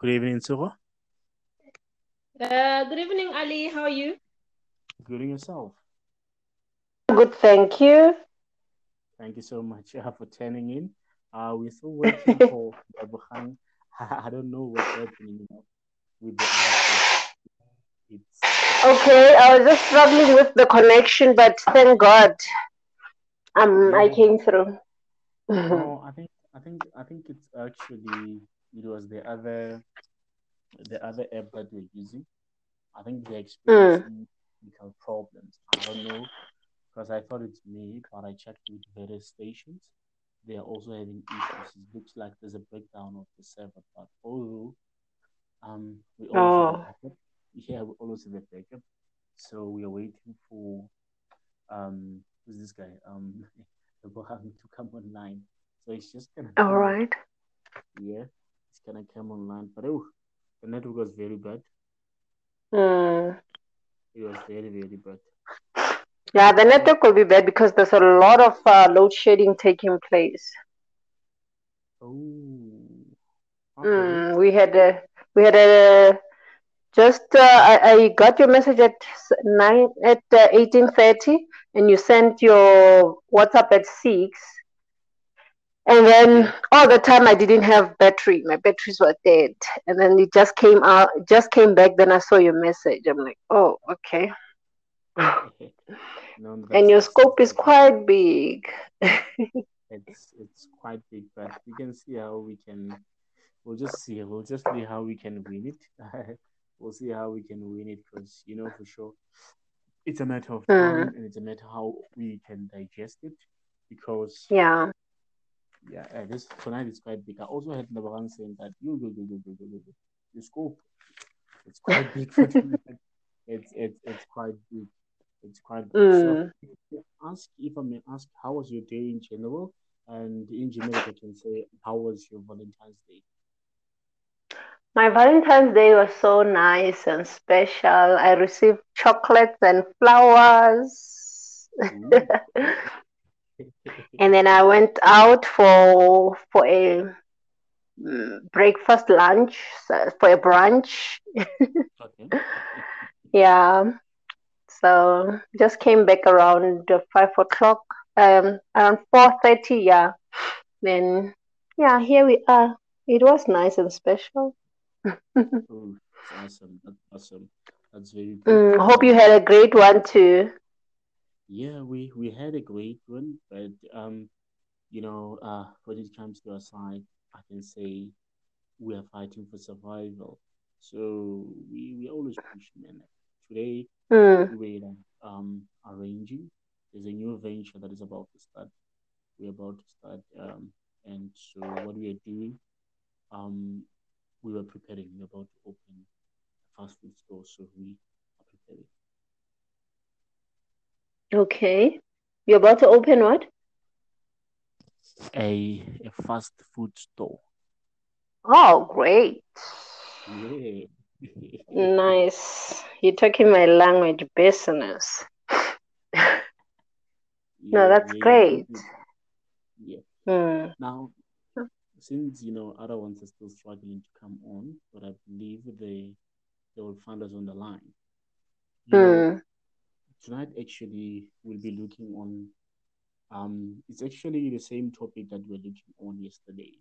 Good evening, Sura. Uh, good evening, Ali. How are you? Good in yourself. Good, thank you. Thank you so much uh, for tuning in. Uh, we're still waiting for Abraham. I don't know what's happening with the it's okay. I was just struggling with the connection, but thank God, um, yeah. I came through. no, I think I think I think it's actually it was the other the other app that we're using. I think they're experiencing technical problems. I don't know because I thought it's me, but I checked with various stations. They are also having issues. It looks like there's a breakdown of the server, but although um we also oh. yeah we also have a backup, so we are waiting for um who's this guy um Abraham to come online. So it's just gonna all right. Yeah, it's gonna come online, but oh, the network was very bad. Mm. It was very very bad. Yeah, the network will be bad because there's a lot of uh, load shedding taking place. Oh. Okay. Mm, we had a we had a just uh, I, I got your message at nine at uh, eighteen thirty, and you sent your WhatsApp at six. And then all the time I didn't have battery. My batteries were dead. And then it just came out, just came back. Then I saw your message. I'm like, oh, okay. no, and your scope is quite big. it's it's quite big, but we can see how we can. We'll just see. We'll just see how we can win it. we'll see how we can win it because you know for sure, it's a matter of time mm. and it's a matter how we can digest it. Because yeah, yeah, uh, this tonight is quite big. I also had Nabaran saying that you go go go go go go the scope, it's quite big. It's it's it's quite big. It's quite big. Mm. So ask if I may ask, how was your day in general? And in general, I can say, how was your Valentine's Day? My Valentine's Day was so nice and special. I received chocolates and flowers. and then I went out for for a mm, breakfast lunch for a brunch. okay. yeah. So just came back around five o'clock, um, around four thirty. Yeah. Then yeah, here we are. It was nice and special. oh, awesome! That's awesome. That's very. Mm, hope you had a great one too. Yeah, we we had a great one, but um, you know, uh, when it comes to our side, I can say we are fighting for survival. So we we always push men. Today mm. we're um arranging. There's a new venture that is about to start. We're about to start, um, and so what we are doing, um, we were preparing. We're about to open a fast food store, so we are preparing. Okay. You're about to open what? A, a fast food store. Oh, great. Yeah. nice. You're talking my language business. yeah, no, that's yeah, great. Yeah. Hmm. Now, since you know other ones are still struggling to come on, but I believe they they will find us on the line. Know, tonight actually we'll be looking on um it's actually the same topic that we are looking on yesterday.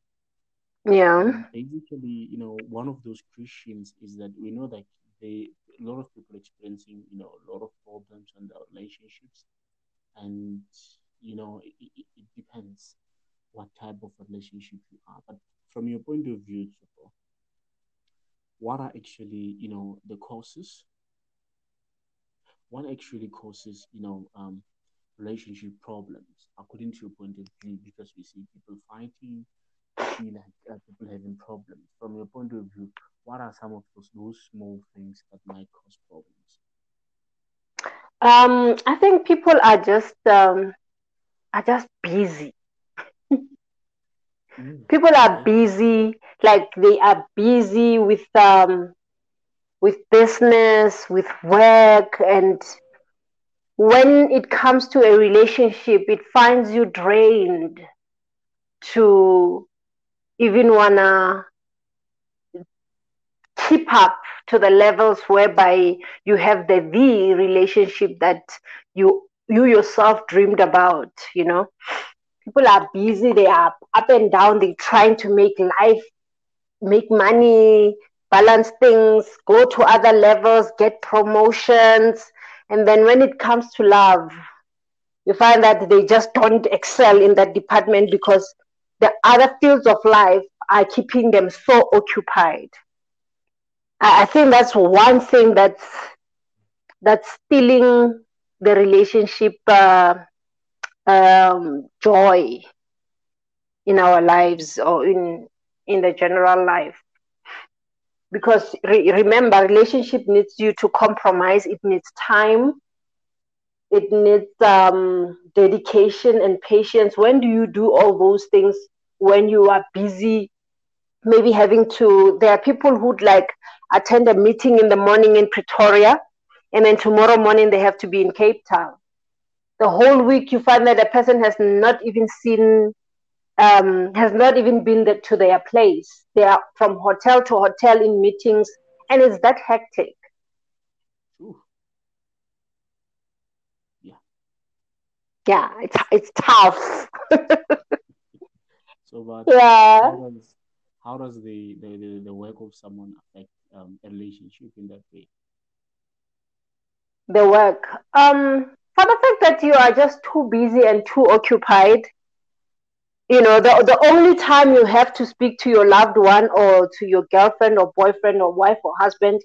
Yeah. Um, basically you know one of those questions is that we know that they a lot of people experiencing you know a lot of problems in their relationships and you know it, it, it depends what type of relationship you are. But from your point of view what are actually you know the causes what actually causes, you know, um, relationship problems according to your point of view? Because we see people fighting, we see like uh, people having problems. From your point of view, what are some of those those small things that might cause problems? Um, I think people are just um, are just busy. mm, people are busy, like they are busy with um, with business, with work, and when it comes to a relationship, it finds you drained to even wanna keep up to the levels whereby you have the the relationship that you you yourself dreamed about you know? People are busy they are up and down they're trying to make life make money balance things go to other levels get promotions. And then when it comes to love you find that they just don't excel in that department because the other fields of life are keeping them so occupied. I think that's one thing that's that's stealing the relationship uh, um, joy in our lives or in in the general life because re- remember relationship needs you to compromise. It needs time. It needs um, dedication and patience. When do you do all those things? When you are busy maybe having to there are people who'd like attend a meeting in the morning in pretoria and then tomorrow morning they have to be in cape town. The whole week you find that a person has not even seen um, has not even been the, to their place they are from hotel to hotel in meetings and it's that hectic Ooh. Yeah. yeah it's it's tough So, but yeah how does how does the the, the, the work of someone affect um, a relationship in that way? the work um for the fact that you are just too busy and too occupied you know the, the only time you have to speak to your loved one or to your girlfriend or boyfriend or wife or husband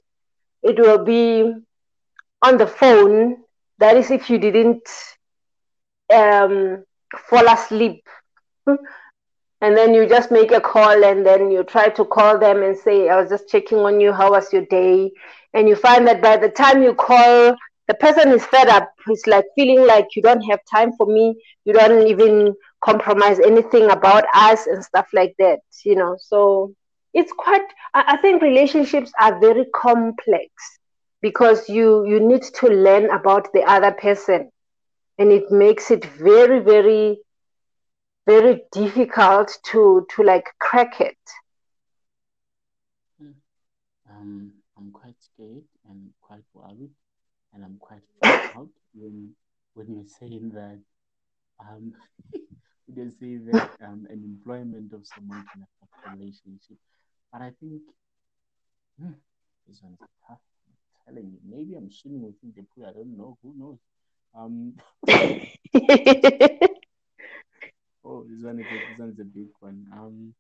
it will be on the phone. That is if you didn't um, fall asleep. And then you just make a call and then you try to call them and say i was just checking on you. How was your day? And you find that by the time you call the person is fed up. It's like feeling like you don't have time for me. You don't even compromise anything about us and stuff like that you know. So it's quite i, I think relationships are very complex because you you need to learn about the other person and it makes it very very very difficult to to like crack it. Um, I'm quite scared and quite worried, and I'm quite out when when you're saying that um when you're saying that um an employment of someone can affect a relationship. But I think hmm, this one's tough. I'm telling you, maybe I'm swimming within the pool. I don't know. Who knows? Um, oh, this one is a, this one is a big one. Um,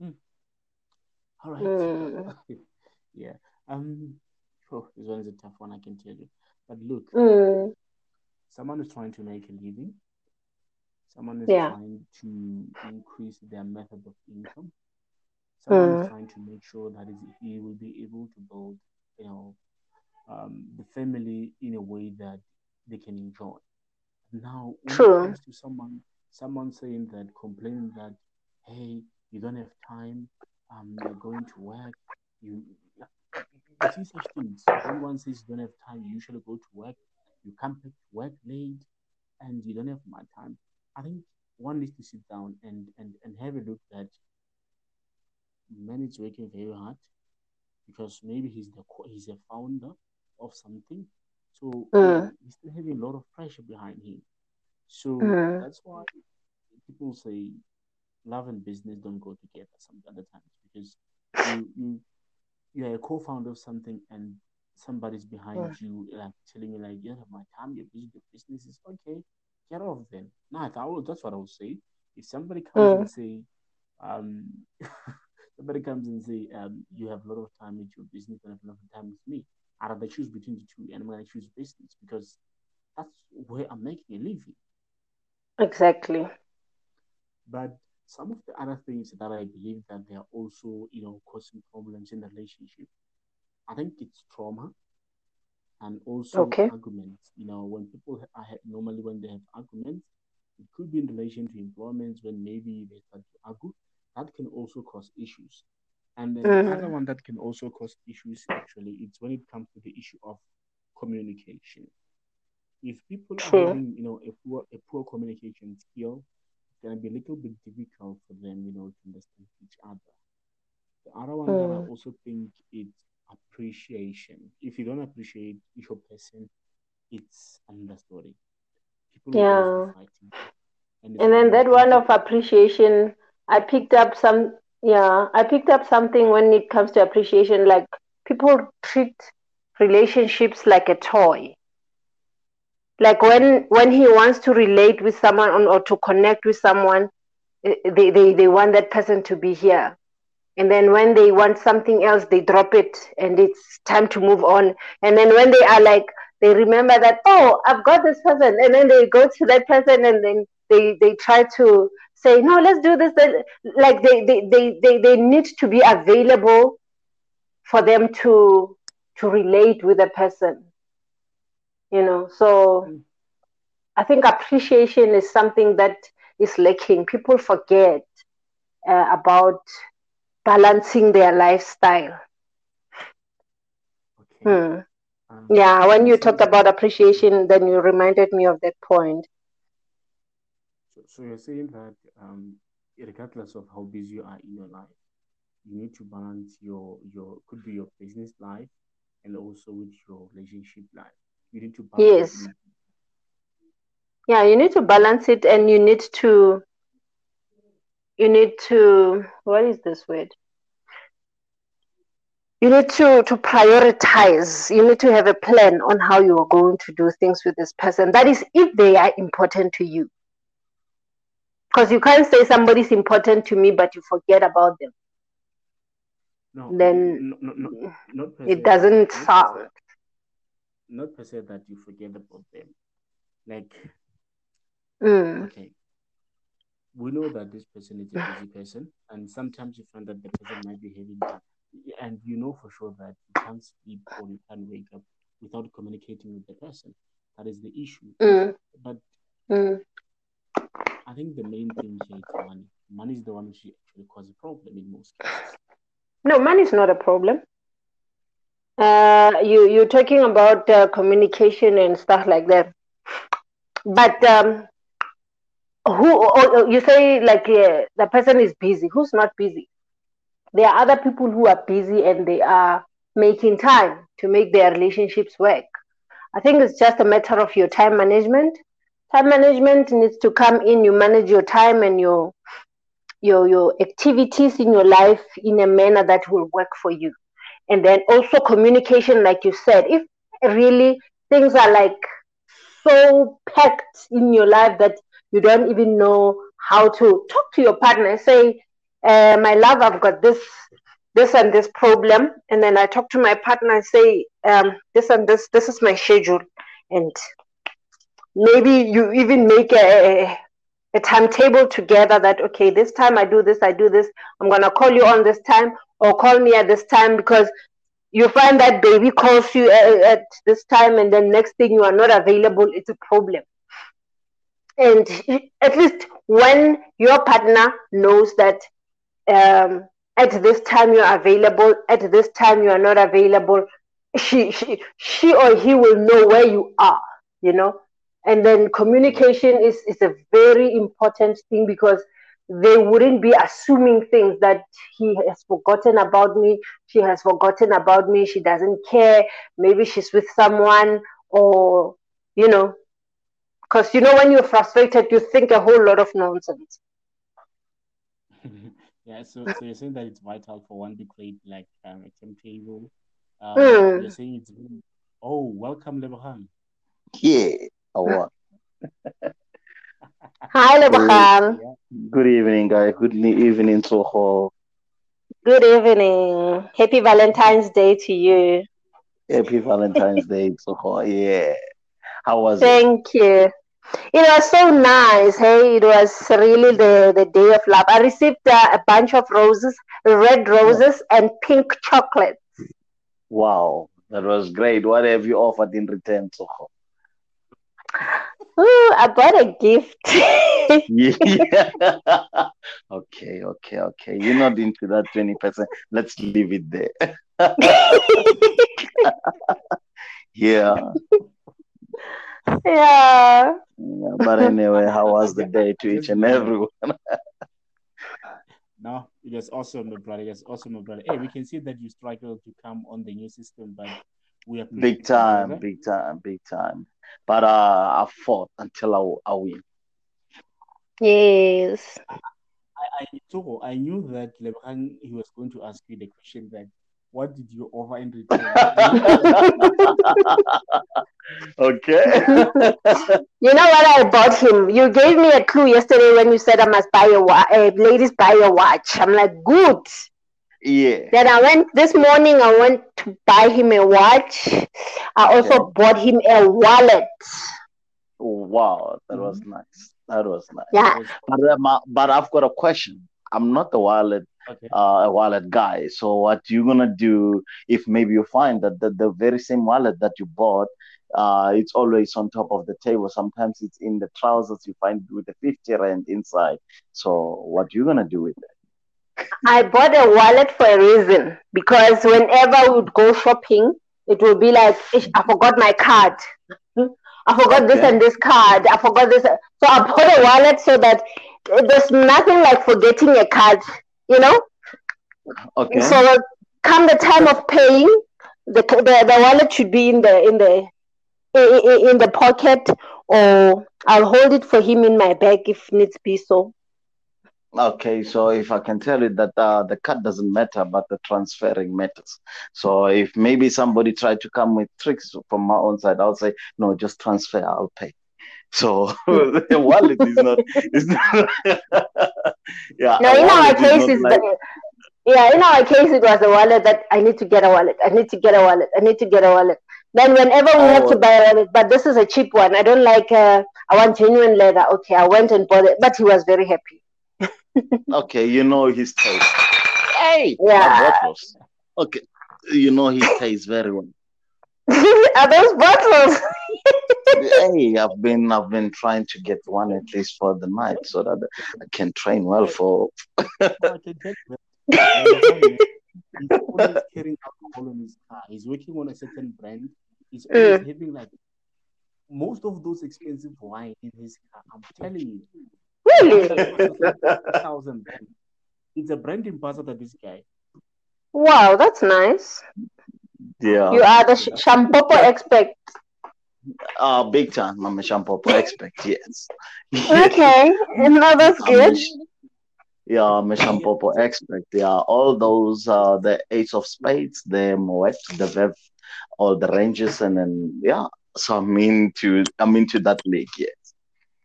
hmm, all right. Mm, yeah. Um. Oh, this one is a tough one. I can tell you. But look, mm, someone is trying to make a living. Someone is yeah trying to increase their method of income. Someone is mm, trying to make sure that he will be able to build, you know, um, the family in a way that they can enjoy. Now, when it true comes to someone, someone saying that, complaining that, hey, you don't have time, um, you're going to work, you, you see such things. When one says you don't have time, you usually go to work, you come back to work late, and you don't have my time. I think one needs to sit down and and and have a look that man is working very hard because maybe he's the he's a founder of something, so he, mm, he's still having a lot of pressure behind him. So mm, that's why people say love and business don't go together some other times because you you you're a co-founder of something and somebody's behind mm, you like telling you like you don't have my time you're busy business is okay get off then no that would, that's what i would say. If somebody comes and mm. say um somebody comes and say um you have a lot of time with your business and have a lot of time with me i'd rather choose between the two and i'm going to choose business because that's where i'm making a living. Exactly. But some of the other things that i believe that they are also you know causing problems in the relationship i think it's trauma and also okay arguments. You know, when people are normally when they have arguments, it could be in relation to employment when maybe they start to argue. That can also cause issues. And then the other mm, one that can also cause issues actually, it's when it comes to the issue of communication. If people are having, you know, a poor a poor communication skill, it's gonna be a little bit difficult for them, you know, to understand each other. The other one mm. that I hmm. also think is appreciation. If you don't appreciate your person, it's another story. People yeah. And, and then that one of appreciation, I picked up some yeah, I picked up something when it comes to appreciation. Like people treat relationships like a toy. Like when when he wants to relate with someone or to connect with someone, eh, they, they, they want that person to be here. And then when they want something else, they drop it and it's time to move on. And then when they are like, they remember that, oh, I've got this person. And then they go to that person and then they, they try to say, no, let's do this. Like they, they, they, they, they need to be available for them to to relate with a person. You know, so mm. I think appreciation is something that is lacking. People forget uh, about balancing their lifestyle. Okay. Hmm. Um, yeah, when you talked about appreciation, then you reminded me of that point. So, so you're saying that um, regardless of how busy you are in your life, you need to balance your your could be your business life and also with your relationship life. You need to balance. Yes. Yeah, you need to balance it, and you need to. You need to. What is this word? you need to to prioritize. You need to have a plan on how you are going to do things with this person. That is if they are important to you. Because you can't say somebody's important to me but you forget about them. No then no, no, no, it doesn't not sound per not per se that you forget about them. Like mm. okay we know that this person is a busy person and sometimes you find that the person might be having and you know for sure that you can't sleep or you can't wake up without communicating with the person. That is the issue. Mm. But mm. I think the main thing here is money. Money is the one which actually causes a problem in most cases. No, money is not a problem. Uh, you you're talking about uh, communication and stuff like that. But um, who oh, oh, you say like the person is busy? Who's not busy? there are other people who are busy and they are making time to make their relationships work. I think it's just a matter of your time management. Time management needs to come in. You manage your time and your your your activities in your life in a manner that will work for you. And then also communication, like you said, if really things are like so packed in your life that you don't even know how to talk to your partner, and say, uh, my love, I've got this, this and this problem, and then I talk to my partner and say, um, this and this, this is my schedule, and maybe you even make a, a timetable together that okay, this time I do this, I do this. I'm gonna call you on this time, or call me at this time because you find that baby calls you at, at this time, and then next thing you are not available. It's a problem and at least when your partner knows that um, at this time you're available, at this time you are not available. She, she, she or he will know where you are, you know. And then communication is, is a very important thing because they wouldn't be assuming things that he has forgotten about me, she has forgotten about me, she doesn't care, maybe she's with someone, or, you know, because you know, when you're frustrated, you think a whole lot of nonsense. Yeah, so, so you're saying that it's vital for one to create like um, a timetable. Um, mm. You're saying it's oh, welcome, Lebohang. Yeah, oh, Hi, Lebohang. Good evening, guys. Good evening, Soho. Good evening. Happy Valentine's Day to you. Happy Valentine's Day, Soho. Yeah. How was Thank it? Thank you. It was so nice. Hey, it was really the, the day of love. I received uh, a bunch of roses, red roses, and pink chocolates. Wow, that was great. What have you offered in return, Soho? Ooh, I bought a gift. yeah. okay, okay, okay. You're not into that 20%. Let's leave it there. yeah. Yeah. But anyway, how was the day to each and everyone? no, it It was awesome, my brother. It was awesome, my brother. Hey, we can see that you struggled to come on the new system, but we are big time, big time, big time. But uh, I fought until I, I win. Yes. I, I, so I knew that Lebron, he was going to ask you the question that what did you offer in return? okay. you know what I bought him? You gave me a clue yesterday when you said I must buy a watch. Uh, ladies buy a watch. I'm like, good. Yeah. Then I went this morning. I went to buy him a watch. I also okay. bought him a wallet. Wow, that was mm-hmm. nice. That was nice. Yeah. But, um, but I've got a question. I'm not a wallet okay. uh, a wallet guy. So what you gonna do if maybe you find that the, the very same wallet that you bought uh, it's always on top of the table. Sometimes it's in the trousers you find with the 50 rand inside. So what you gonna do with it? I bought a wallet for a reason because whenever we would go shopping, it would be like I forgot my card. I forgot okay. this and this card. I forgot this. So I bought a wallet so that there's nothing like forgetting a card, you know? Okay. So come the time of paying, the, the, the wallet should be in the in the in the pocket or I'll hold it for him in my bag if needs be so. Okay, so if I can tell you that uh, the card doesn't matter, but the transferring matters. So if maybe somebody tried to come with tricks from my own side, I'll say, no, just transfer, I'll pay. So the wallet is not, is not yeah. No, in our case, is like... the, yeah, in our case, it was a wallet that I need to get a wallet. I need to get a wallet. I need to get a wallet. Then whenever we oh, have to buy a wallet, but this is a cheap one. I don't like. Uh, I want genuine leather. Okay, I went and bought it, but he was very happy. okay, you know his taste. Hey, yeah. Okay, you know his taste very well. Are those bottles? hey, I've been I've been trying to get one at least for the night so that I can train well for. He's always carrying alcohol in his car. He's working on a certain brand. He's always mm. having like most of those expensive wine in his car. I'm telling you. Really? Thousand It's a brand ambassador, this guy. Wow, that's nice. Yeah. You are the sh- Shampopo expert. Uh, big time. I'm a Shampopo expert, yes. okay. No, that's good. Yeah, I'm a Shampopo expert. Yeah, all those, uh, the Ace of Spades, the Moet, the Veuve, all the ranges, and then, yeah. So I'm into, I'm into that league, yes.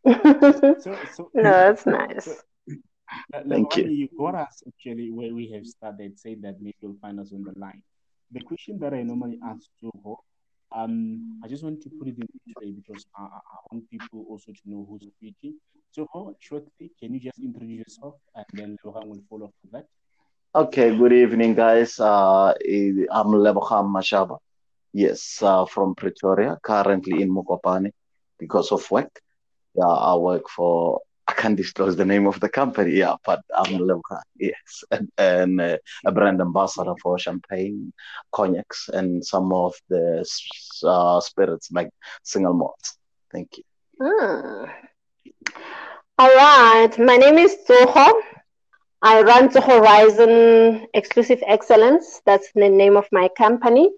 so, so, no, that's nice. So, uh, Thank you. You got us actually where we have started, saying that maybe you'll find us on the line. The question that I normally ask to um, I just want to put it in this way because I, I, want people also to know who's speaking. So, shortly, can you just introduce yourself and then Lebogang will follow from that? Okay, good evening, guys. Uh, I'm Lebogang Mashaba. Yes, uh, from Pretoria, currently in Mokopane because of work. Yeah, I work for I can't disclose the name of the company, yeah, but I'm a Lemka, yes, and, and uh, a brand ambassador for champagne, cognacs, and some of the uh, spirits like single malts. Thank you. Mm. All right, my name is Soho. I run the Horizon Exclusive Excellence. That's the name of my company.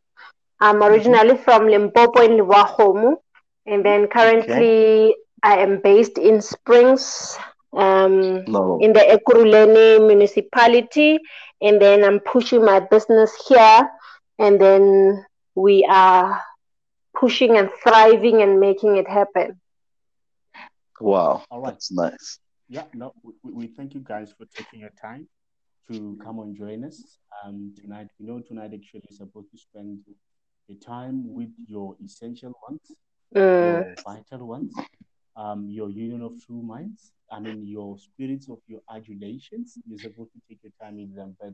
I'm originally mm-hmm. from Limpopo in Wahomu, and then currently okay. I am based in Springs, um, no. in the Ekurhuleni municipality, and then I'm pushing my business here, and then we are pushing and thriving and making it happen. Wow, all right, that's nice. Yeah, no, we, we thank you guys for taking your time to come and join us um, tonight. We know tonight actually you're supposed to spend the time with your essential ones, mm. your vital ones, um, your union of true minds. I mean, your spirits of your adulations. You're supposed to take your time with them, but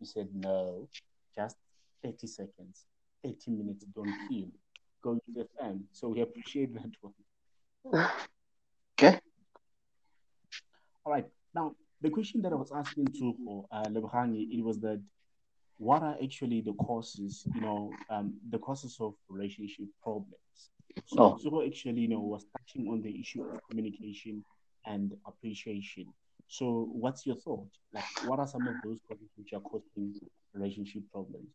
you said no, just 30 seconds, 30 minutes, don't kill. Go to FM. So we appreciate that one. Okay. All right. Now, the question that I was asking to for uh, it was that what are actually the causes, you know, um, the causes of relationship problems? So, oh. actually, you know, was touching on the issue of communication and appreciation. So, what's your thought? Like, what are some of those causes which are causing relationship problems?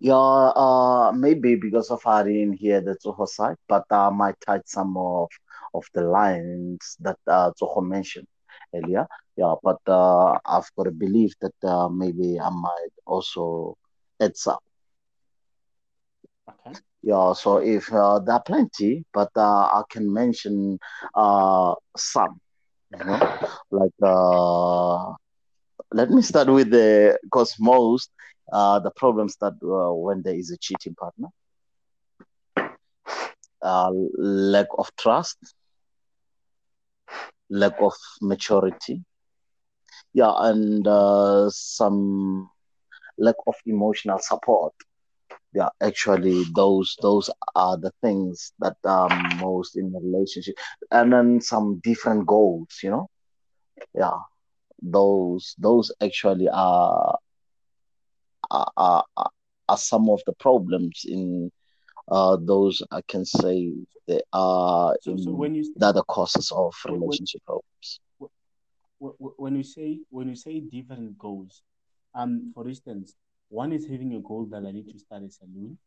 Yeah, uh, maybe because of I didn't hear the Soho side, but I might touch some of of the lines that uh, Soho mentioned earlier. Yeah, but uh, I've got a belief that uh, maybe I might also add some. Okay. Yeah, so if uh, there are plenty, but uh, I can mention uh, some. You know, like uh, let me start with the because most uh, the problems that uh, when there is a cheating partner, uh, lack of trust, lack of maturity, yeah, and uh, some lack of emotional support. Yeah, actually, those those are the things that are most in the relationship, and then some different goals. You know, yeah, those those actually are are, are, are some of the problems in uh, those I can say they are So, so when you the other causes of when, relationship problems. when when you say when you say different goals, um, for instance, one is having a goal that I need to start a salon.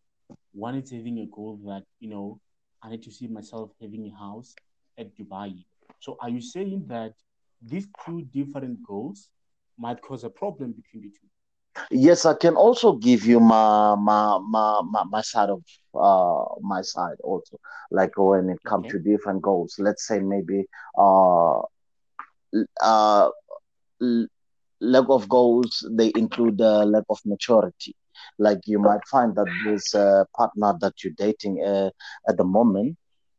One is having a goal that you know I need to see myself having a house at Dubai. So, are you saying that these two different goals might cause a problem between the two? Yes, I can also give you my my my my, my side of uh my side also. Like when it comes Okay. to different goals, let's say maybe uh uh lack of goals they include uh, lack of maturity like you might find that this uh, partner that you're dating uh, at the moment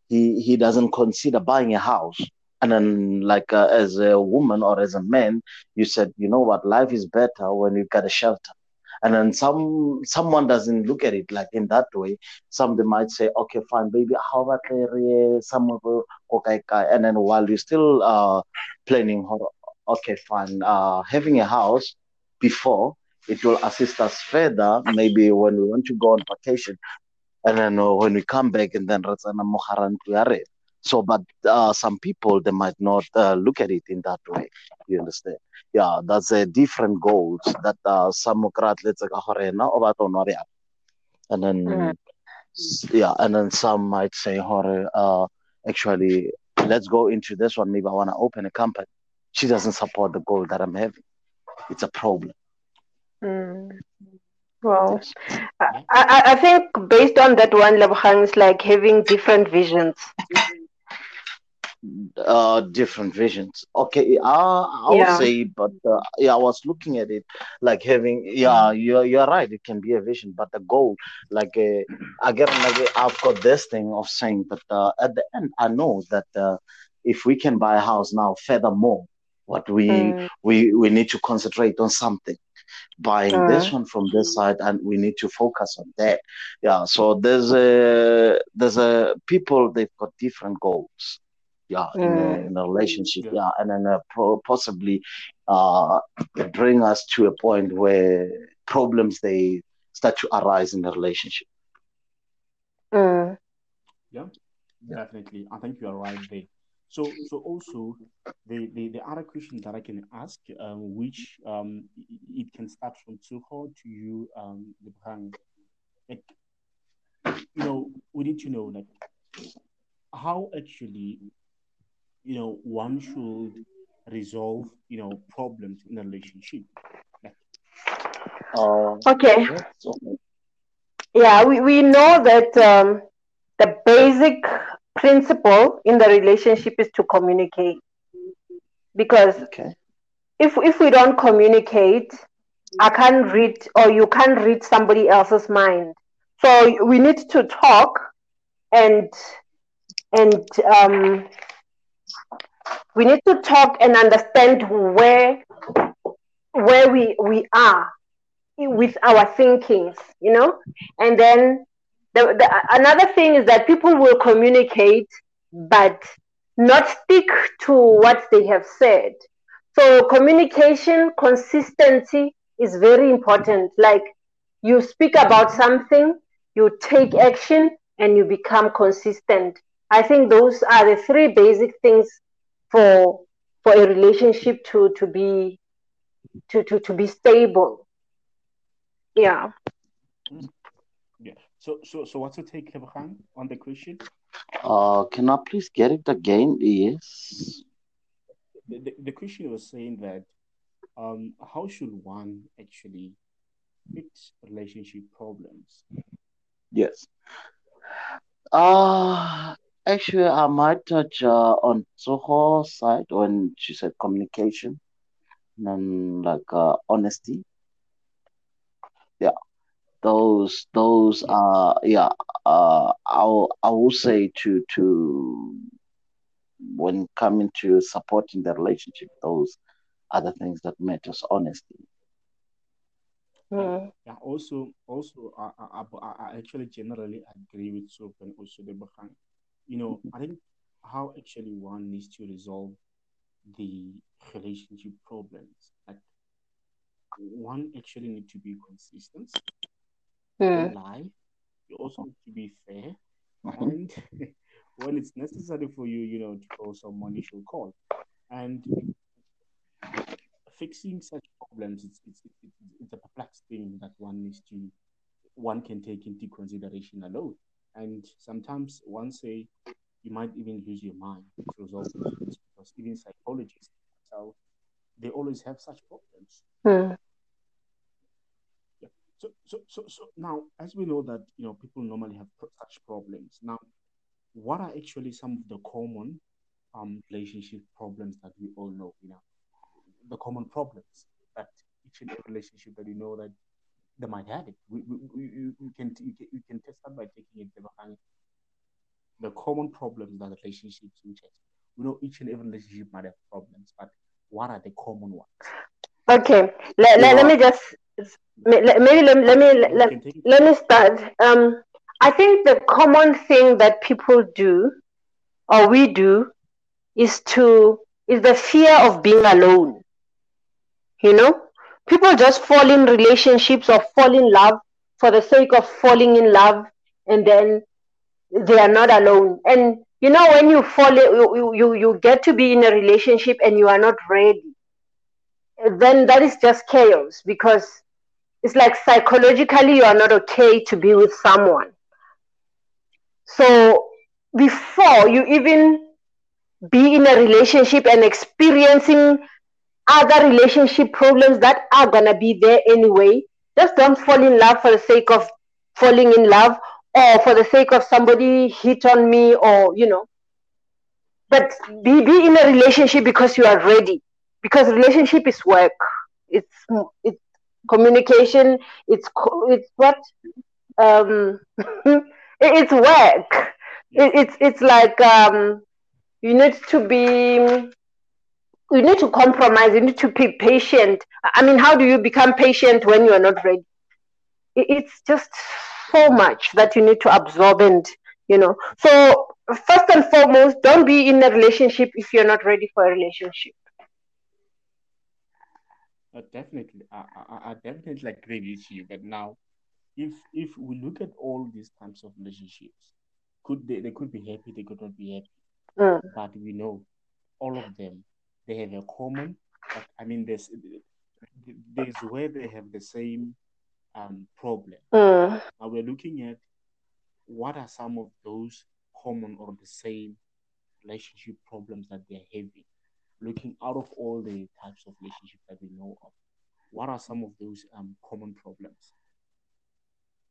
he he doesn't consider buying a house and then like uh, as a woman or as a man you said you know what life is better when you've got a shelter and then some someone doesn't look at it like in that way some they might say okay fine baby how about some of okay and then while you're still uh planning okay fine uh having a house before it will assist us further maybe when we want to go on vacation and then uh, when we come back and then Ratsana Moharan Tuyare. So, but uh, some people they might not uh, look at it in that way. You understand? Yeah, that's a different goals that uh, some let's say and then Mm. yeah, and then some might say, "Hore, uh, actually, let's go into this one. Maybe I want to open a company." She doesn't support the goal that I'm having. It's a problem. Mm. Well, I, I, I think based on that one, Lebohang is like having different visions. uh different visions okay uh, i'll Yeah. say but uh, yeah i was looking at it like having yeah you're, you're right it can be a vision but the goal like uh, again like i've got this thing of saying but uh, at the end i know that uh, if we can buy a house now furthermore what we Mm. we we need to concentrate on something buying this Mm. one from this side and we need to focus on that yeah so there's a there's a people they've got different goals yeah in a, Mm. in a relationship Yeah. yeah and then uh, pro- possibly uh bring us to a point where problems they start to arise in the relationship Mm. Yeah, definitely. I think you are right there. So, so also the, the, the other question that I can ask, um, which um, it it can start from Tuho to you, um, Lebrang. Like, you know, we need to know like how actually, you know, one should resolve, you know, problems in a relationship. Like, uh, Okay. yeah, so, Yeah, we, we know that um, the basic principle in the relationship is to communicate. Because okay if if we don't communicate, I can't read or you can't read somebody else's mind. So we need to talk and and um, we need to talk and understand where where we we are with our thinkings, you know, and then the, the another thing is that people will communicate but not stick to what they have said. So communication consistency is very important. Like you speak about something, you take action, and you become consistent. I think those are the three basic things for for a relationship to to be to to, to be stable. Yeah. Mm. So so so what's your take, Khan, on the question? Uh, can I please get it again? Yes. The, the, the question was saying that um, how should one actually fix relationship problems? Yes. Uh, actually, I might touch uh, on Soho's side when she said communication and like uh, honesty. Yeah, those those are yeah. Uh, I I will say to to when coming to supporting the relationship, those are the things that matters. honestly. Mm. Yeah. Also, also, I, I, I, I actually generally agree with Soap and also the Bahang. You know, I think how actually one needs to resolve the relationship problems. Like one actually need to be consistent Mm. in life. You also need to be fair, and when it's necessary for you, you know, to call someone, you should call. And fixing such problems, it's it's it's, it's a perplexed thing that one needs to one can take into consideration alone. And sometimes one say you might even lose your mind to resolve because even psychologists so they always have such problems. Mm. So, so, so, so now, as we know that you know people normally have such problems. Now, what are actually some of the common um relationship problems that we all know? You know, the common problems that each and every relationship that you know that they might have it. We, we, we, can you can you can test that by taking it the common problems that relationships which have. We know each and every relationship might have problems, but what are the common ones? Okay. Let, let, let me just maybe let, maybe let, me let, let me start. Um, I think the common thing that people do or we do is to is the fear of being alone. You know, people just fall in relationships or fall in love for the sake of falling in love, and then they are not alone. And you know, when you fall, you you you get to be in a relationship and you are not ready, then that is just chaos because it's like psychologically you are not okay to be with someone. So before you even be in a relationship and experiencing other relationship problems that are gonna be there anyway, just don't fall in love for the sake of falling in love or for the sake of somebody hit on me or you know. But be be in a relationship because you are ready. Because relationship is work. It's it's communication. It's co- it's what um it- it's work. It, it's it's like um you need to be you need to compromise you need to be patient i mean how do you become patient when you are not ready It- it's just so much that you need to absorb and you know so first and foremost don't be in a relationship if you're not ready for a relationship Uh, definitely, I, I, I definitely agree with you. But now, if if we look at all these types of relationships, could they, they could be happy, they could not be happy. Mm, But we know all of them, they have a common. But I mean, there's there's where they have the same um problem. mm, Now we're looking at what are some of those common or the same relationship problems that they're having. Looking out of all the types of relationships that we know of, what are some of those um, common problems?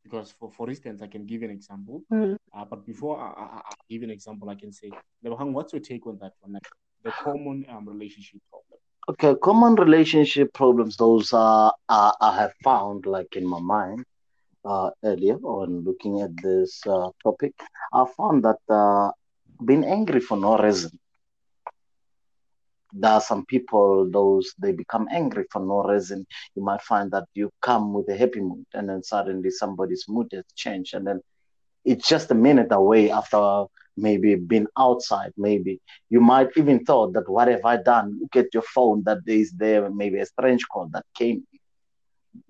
Because, for, for instance, I can give an example. mm. Uh, but before I, I, I give an example, I can say, Lebohang, what's your take on that one? Like the common um, relationship problem. Okay, common relationship problems. Those are uh, I have found like in my mind uh, earlier when looking at this uh, topic. I found that uh, being angry for no reason. There are some people, those they become angry for no reason. You might find that you come with a happy mood, and then suddenly somebody's mood has changed, and then it's just a minute away after maybe being outside. Maybe you might even thought that what have I done? Look at your phone that is there, maybe a strange call that came.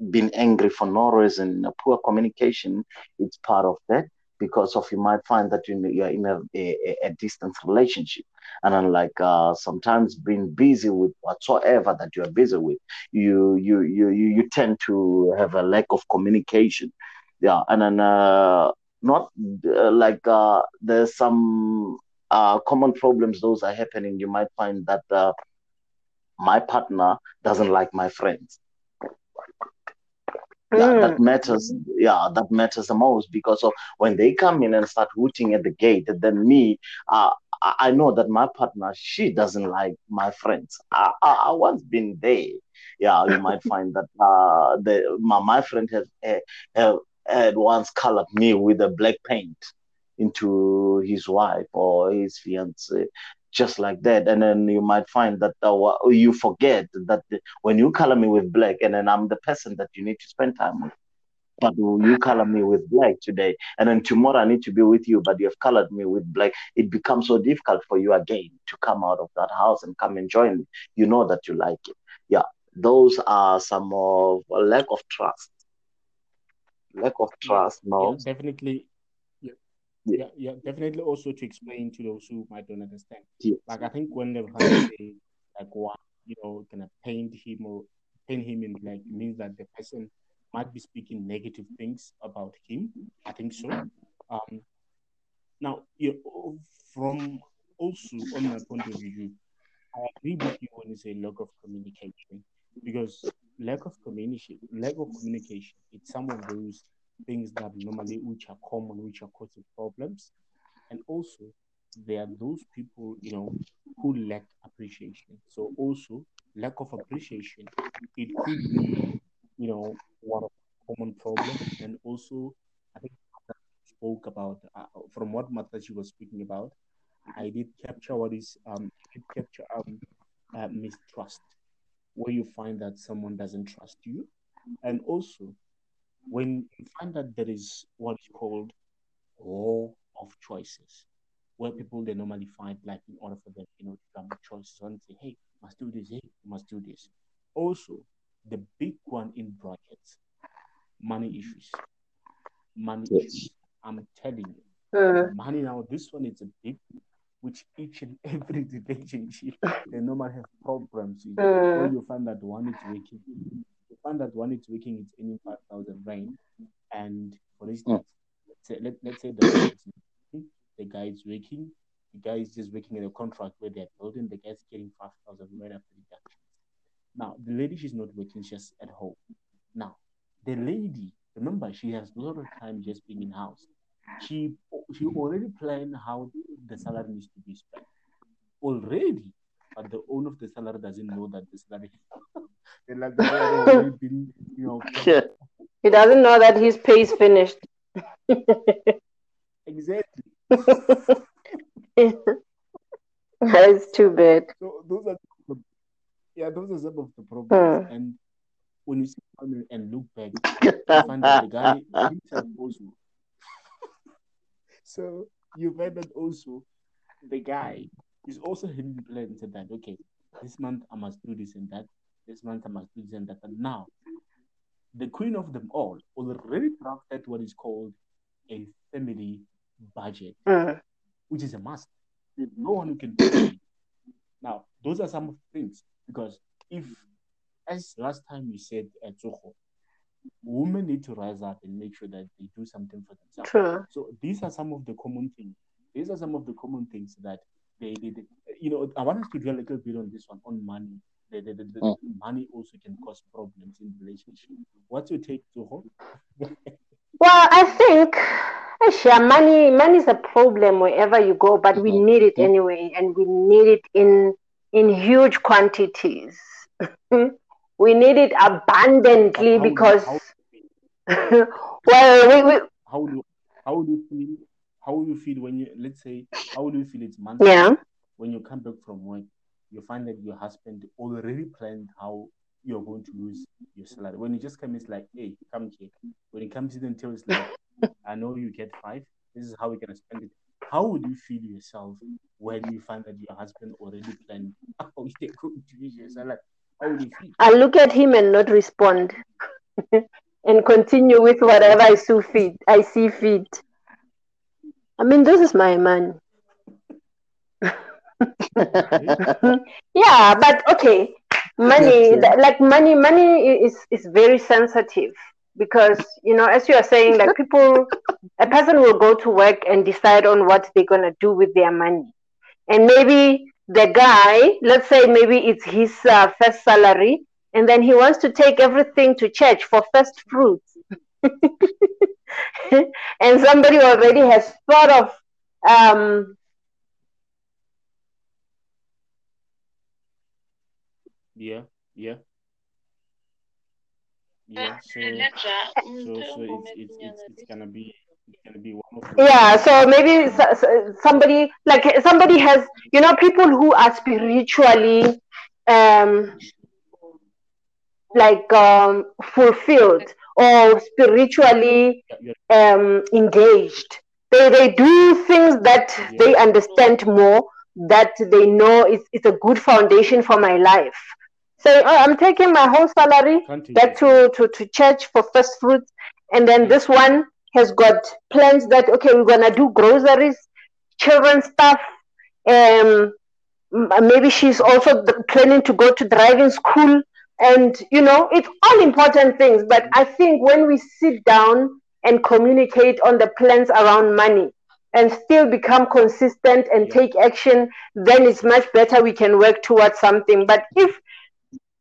Being angry for no reason, poor communication, it's part of that. because of you might find that you're in a, a, a distance relationship and unlike uh, sometimes being busy with whatsoever that you are busy with you you you you, you tend to have a lack of communication yeah and then uh, not uh, like uh, there's some uh, common problems those are happening you might find that uh, my partner doesn't like my friends yeah, mm. that matters. Yeah, that matters the most because of when they come in and start hooting at the gate, then me, uh, I know that my partner she doesn't like my friends. I, I, I once been there. Yeah, you might find that uh, the my, my friend has uh, had once colored me with a black paint into his wife or his fiance just like that and then you might find that uh, you forget that when you color me with black and then i'm the person that you need to spend time with but you color me with black today and then tomorrow i need to be with you but you have colored me with black it becomes so difficult for you again to come out of that house and come and join me you know that you like it yeah those are some of lack of trust lack of trust no yeah, definitely yeah. yeah, yeah, definitely. Also to explain to those who might don't understand. Yes. Like I think when they say like what you know, gonna paint him or paint him in black means that the person might be speaking negative things about him. I think so. Um, now, you from also on my point of view, I agree with you when you say lack of communication because lack of communication, lack of communication, it's some of those things that normally which are common, which are causing problems. And also there are those people, you know, who lack appreciation. So also lack of appreciation, it could be, you know, one of common problems. And also I think spoke about uh, from what Matashi was speaking about, I did capture what is um did capture um uh, mistrust, where you find that someone doesn't trust you, and also when you find that there is what is called war of choices, where people they normally find like in order for them, you know, to make choices and say, hey, must do this, hey, must do this. Also, the big one in brackets, money issues. Money yes. issues. I'm telling you. Uh, money now, this one is a big which each and every relationship they normally have problems with. Uh, when you find that one is working, you find that one it's working, it's earning 5,000 rand. And for instance, mm. let's say, let, let's say the, the guy is working, the guy is just working in a contract where they're building, the guy's getting 5,000 right after deduction. Now, the lady, she's not working, she's at home. Now, the lady, remember, she has a lot of time just being in house. She she already planned how the salary needs to be spent. Already, but the owner of the salary doesn't know that the salary like been, you know. He doesn't know that his pay is finished. exactly. That's too bad. So those are yeah, those are some of the problems. Hmm. And when you sit down and look back, you find that the guy himself also. so you find that also the guy is also having plans that okay, this month I must do this and that this month I must do this and that. And now, the queen of them all already drafted what is called a family budget, uh-huh. which is a must. No one who can. Now, those are some of the things because if, as last time we said at Soho, women need to rise up and make sure that they do something for themselves. True. So these are some of the common things. These are some of the common things that they, they, they you know, I want us to dwell a little bit on this one on money the, the, the, oh. money also can cause problems in relationship. What's your take, Soho? well, I think yeah, money money is a problem wherever you go, but we mm-hmm. need it anyway, and we need it in in huge quantities. we need it abundantly because well, we, we how do how do you feel? How do you feel when you let's say how do you feel it's monthly? Yeah. When you come back from work you find that your husband already planned how you're going to lose your salary. When you just come, it's like, hey, come here. When it comes in until it's like, I know you get five. This is how we're gonna spend it. How would you feel yourself when you find that your husband already planned how you're going to lose your salary? How would you feel? I look at him and not respond, and continue with whatever I see fit. I see fit. I mean, this is my man. yeah, but okay, money, like money, money is is very sensitive because you know, as you are saying, like people, a person will go to work and decide on what they're gonna do with their money, and maybe the guy, let's say maybe it's his uh, first salary, and then he wants to take everything to church for first fruits. and somebody already has thought of um, yeah yeah yeah so so, so it's, it's, it's, it's gonna be yeah so maybe somebody like somebody has you know people who are spiritually um like um fulfilled or spiritually um engaged. They they do things that they understand more that they know it's, it's a good foundation for my life so oh, i'm taking my whole salary back to, to to church for first fruits. And then this one has got plans that okay we're gonna do groceries children stuff um maybe she's also planning to go to driving school. And you know it's all important things. But i think when we sit down and communicate on the plans around money and still become consistent and take action then it's much better we can work towards something. But if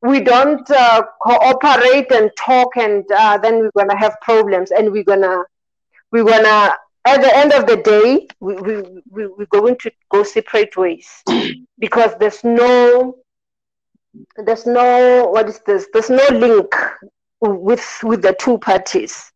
we don't uh, cooperate and talk and uh, then we're going to have problems and we're going to we're gonna at the end of the day we, we, we, we're going to go separate ways. Because there's no there's no what is this? There's no link with with the two parties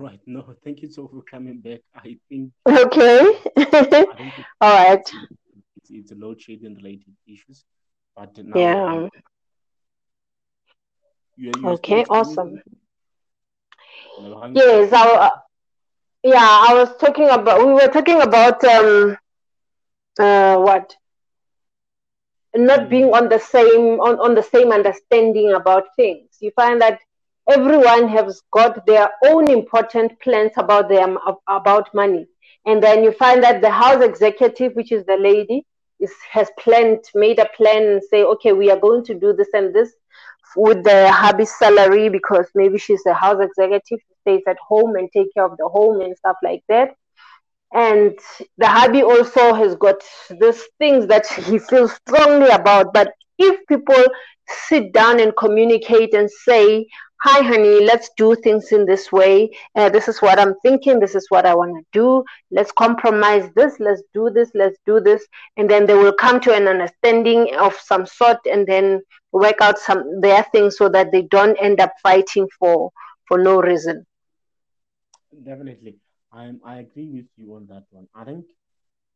right. No, thank you so for coming back. I think. Okay. I All right. It's, it's, a load shedding related issues, but now. Yeah. You're, you're okay. Awesome. Yes. I, uh, yeah, I was talking about. We were talking about um, uh, what not being mm. on the same on, on the same understanding about things you find that everyone has got their own important plans about them about money. And then you find that the house executive which is the lady is has planned made a plan and say okay we are going to do this and this with the hubby's salary because maybe she's a house executive stays at home and take care of the home and stuff like that. And the hubby also has got these things that he feels strongly about but if people sit down and communicate and say hi honey let's do things in this way. Uh, this is what i'm thinking. This is what i want to do. Let's compromise this. Let's do this. Let's do this. And then they will come to an understanding of some sort and then work out some their things so that they don't end up fighting for for no reason. Definitely. I'm i agree with you on that one. I think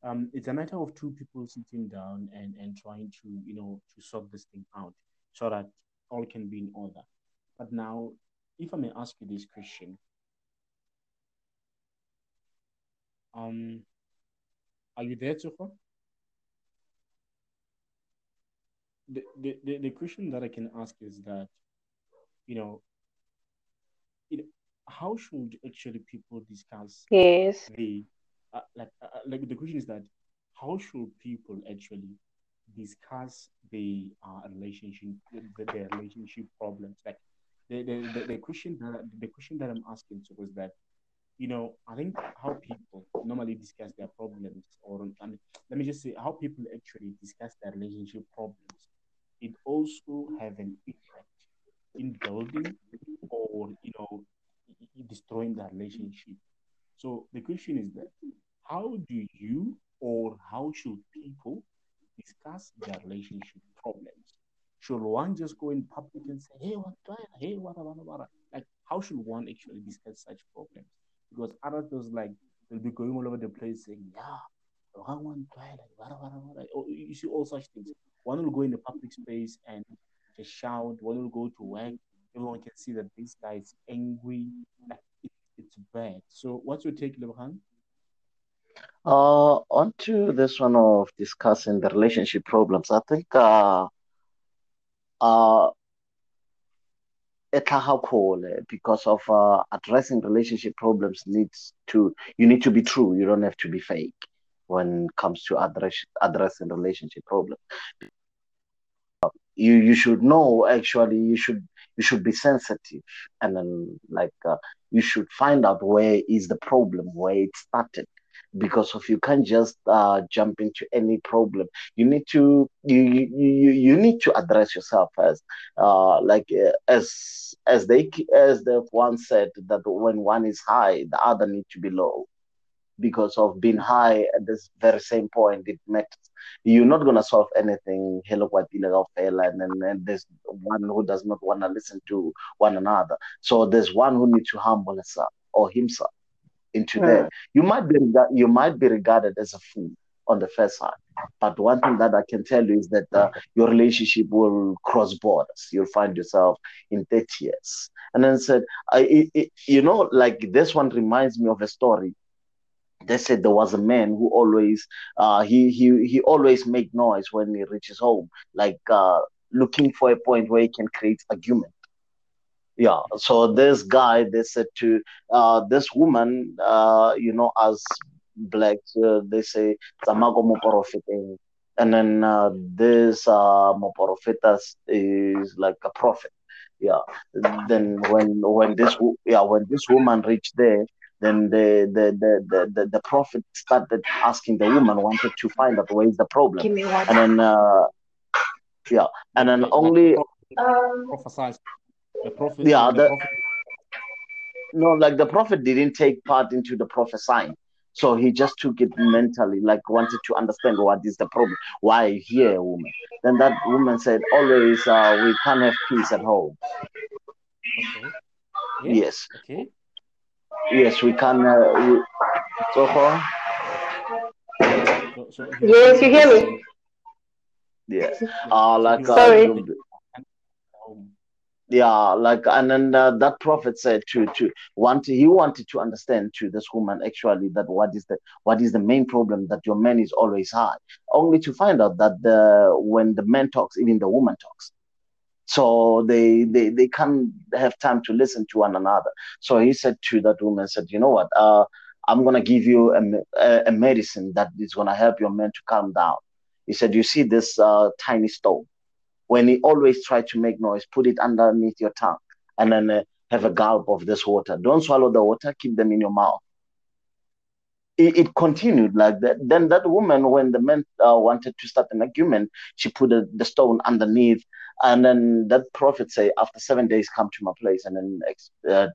um, it's a matter of two people sitting down and, and trying to you know to sort this thing out so that all can be in order but now, if I may ask you this question, um, are you there, Tufa? The, the, the, the question that I can ask is that, you know, it, how should actually people discuss yes the uh, like uh, uh like the question is that how should people actually discuss the uh, relationship the, the relationship problems like the, the, the, the question that the question that I'm asking to was that, you know, I think how people normally discuss their problems, or I mean, let me just say how people actually discuss their relationship problems, it also have an effect in building or you know destroying the relationship. So the question is that how do you or how should people discuss their relationship problems? should one just go in public and say, hey, what, hey, what, what, what? Like, how should one actually discuss such problems? Because others, like, they'll be going all over the place saying, yeah, one, like, oh, you see all such things. One will go in the public space and just shout, one will go to work. Everyone can see that this guy is angry. Like, it, it's bad. So, what's your take, Lebohang? Uh, on to this one of discussing the relationship problems. I think uh, uh, because of uh, addressing relationship problems needs to you need to be true. You don't have to be fake when it comes to address addressing relationship problems. You you should know actually you should you should be sensitive and then like uh, you should find out where is the problem where it started because of you can't just uh, jump into any problem. You need to you you, you need to address yourself as uh, like uh, as as they as the one said that when one is high the other need to be low. Because of being high at this very same point it matters. You're not to solve anything hello what illegal fail and then and there's one who does not want to listen to one another. So there's one who needs to humble himself or himself into mm. there you might be you might be regarded as a fool on the first side but one thing that i can tell you is that uh, your relationship will cross borders. You'll find yourself in 30 years and then said I, it, it, you know like this one reminds me of a story. They said there was a man who always uh, he he he always make noise when he reaches home, like uh, looking for a point where he can create argument. Yeah, so this guy they said to uh, this woman, uh, you know, as black, uh, they say Zamago Moporofete. And then uh, this uh, Moporofitas is like a prophet. Yeah. Then when when this yeah when this woman reached there, then the, the, the, the, the, prophet started asking the woman, wanted to find out where is the problem. Give me one. And then, uh, yeah, and then only. Um, prophesied. The prophet. Yeah, the, the, prophet. no, like the prophet didn't take part into the prophesying. So he just took it mentally, like wanted to understand what is the problem. Why here, woman? Then that woman said, always uh, we can't have peace at home. Okay. Yeah. Yes. Okay. Yes, we can. Uh, we, so far. So, so yes, you hear me. Yes. Uh, like sorry. Uh, yeah, like and then uh, that prophet said to to want he wanted to understand to this woman actually that what is the what is the main problem that your man is always high, only to find out that the when the man talks, even the woman talks. So they, they they can't have time to listen to one another. So he said to that woman said you know what? Uh, i'm to give you a, a, medicine that is to help your man to calm down. He said you see this uh, tiny stone when he always try to make noise put it underneath your tongue and then uh, have a gulp of this water don't swallow the water keep them in your mouth it, it continued like that then that woman when the man uh, wanted to start an argument she put a, the stone underneath and then that prophet say, after seven days, come to my place and then uh,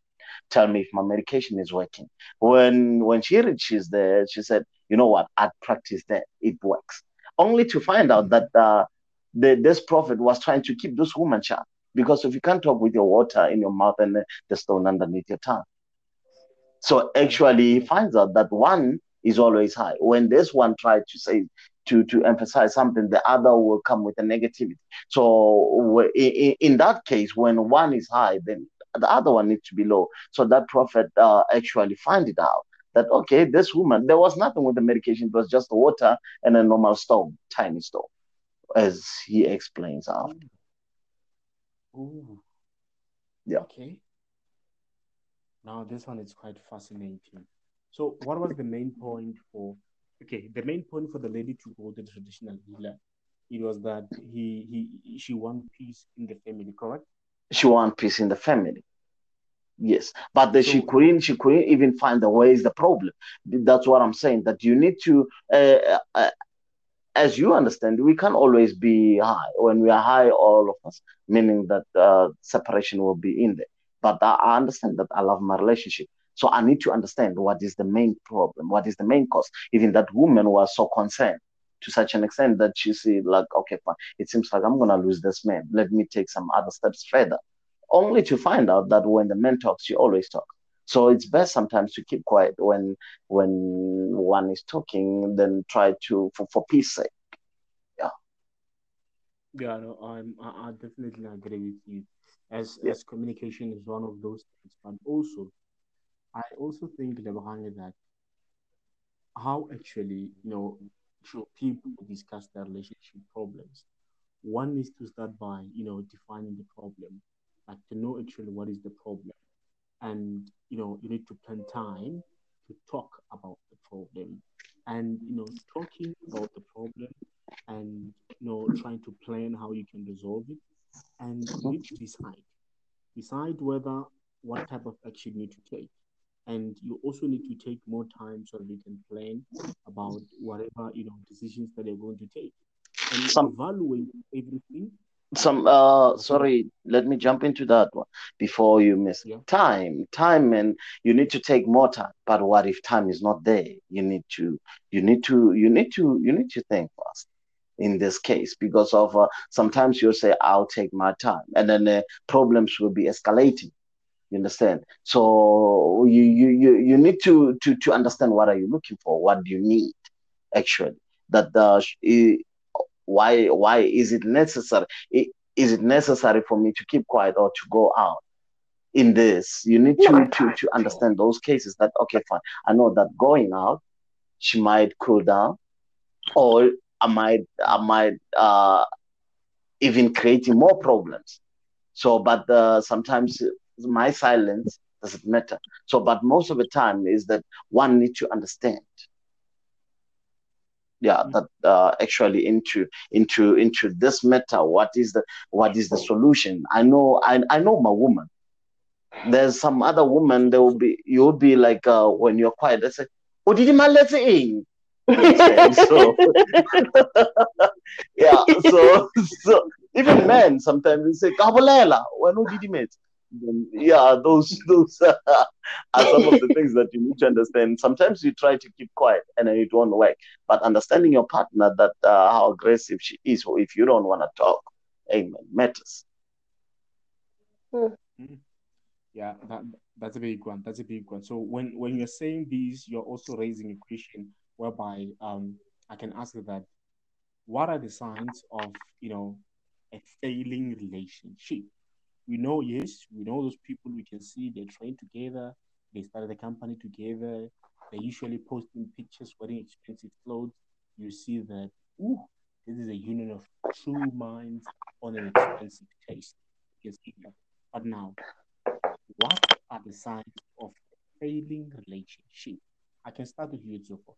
tell me if my medication is working. When when she reaches there, she said, you know what? I practiced that. It works. Only to find out that uh, the, this prophet was trying to keep this woman shut. Because if you can't talk with your water in your mouth and the stone underneath your tongue. So actually, he finds out that one is always high. When this one tried to say to to emphasize something, the other will come with a negativity. So in, in that case, when one is high, then the other one needs to be low. So that prophet uh, actually find it out that okay, this woman, there was nothing with the medication; it was just water and a normal stone, tiny stone, as he explains after. Ooh. Yeah. Okay. Now this one is quite fascinating. So, what was the main point for okay, the main point for the lady to go to the traditional healer, it was that he he she want peace in the family, correct? She want peace in the family. Yes, but the, so, she couldn't. She couldn't even find the way is the problem. That's what I'm saying. That you need to, uh, uh, as you understand, we can't always be high. When we are high, all of us, meaning that uh, separation will be in there. But I, understand that I love my relationship. So I need to understand what is the main problem, what is the main cause. Even that woman was so concerned to such an extent that she said, like, okay, fine, it seems like I'm gonna lose this man. Let me take some other steps further. Only to find out that when the man talks, she always talks. So it's best sometimes to keep quiet when when one is talking, then try to for, for peace sake. Yeah. Yeah, no, I'm I, I definitely agree with you. As yeah. as communication is one of those things, but also I also think, Lebohang, that how actually, you know, should people discuss their relationship problems? One needs to start by, you know, defining the problem, like to know actually what is the problem. And, you know, you need to plan time to talk about the problem. And, you know, talking about the problem and, you know, trying to plan how you can resolve it. And you need to decide. Decide whether what type of action you need to take and you also need to take more time so that you can plan about whatever you know decisions that you're going to take and some, evaluate everything some uh sorry let me jump into that one before you miss yeah. time time and you need to take more time but what if time is not there you need to you need to you need to you need to think first in this case because of uh, sometimes you'll say i'll take my time and then uh, problems will be escalating you understand? So you you you, you need to, to to understand what are you looking for, what do you need actually. That the why why is it necessary? Is it necessary for me to keep quiet or to go out? in this you need to, to to understand those cases that okay fine i know that going out she might cool down or i might i might uh even creating more problems so but uh, sometimes my silence doesn't matter. So, but most of the time is that one needs to understand. Yeah, that uh, actually into into into this matter. What is the what is the solution? I know I I know my woman. There's some other woman. There will be you'll be like uh, when you're quiet. They say, "Oh, did you man let in?" so yeah, so so even men sometimes they say, "Kabolela, when did you meet?" Yeah, those those are some of the things that you need to understand. Sometimes you try to keep quiet and it won't work. But understanding your partner that uh, how aggressive she is, or if you don't want to talk, amen, matters. Mm. Yeah, that that's a big one. That's a big one. So when when you're saying these, you're also raising a question whereby um I can ask that what are the signs of you know a failing relationship? We know, yes, we know those people. We can see they train together. They started the company together. They're usually posting pictures wearing expensive clothes. You see that, ooh, this is a union of true minds on an expensive taste. You can see that. But now, what are the signs of a failing relationship? I can start with you, Soho.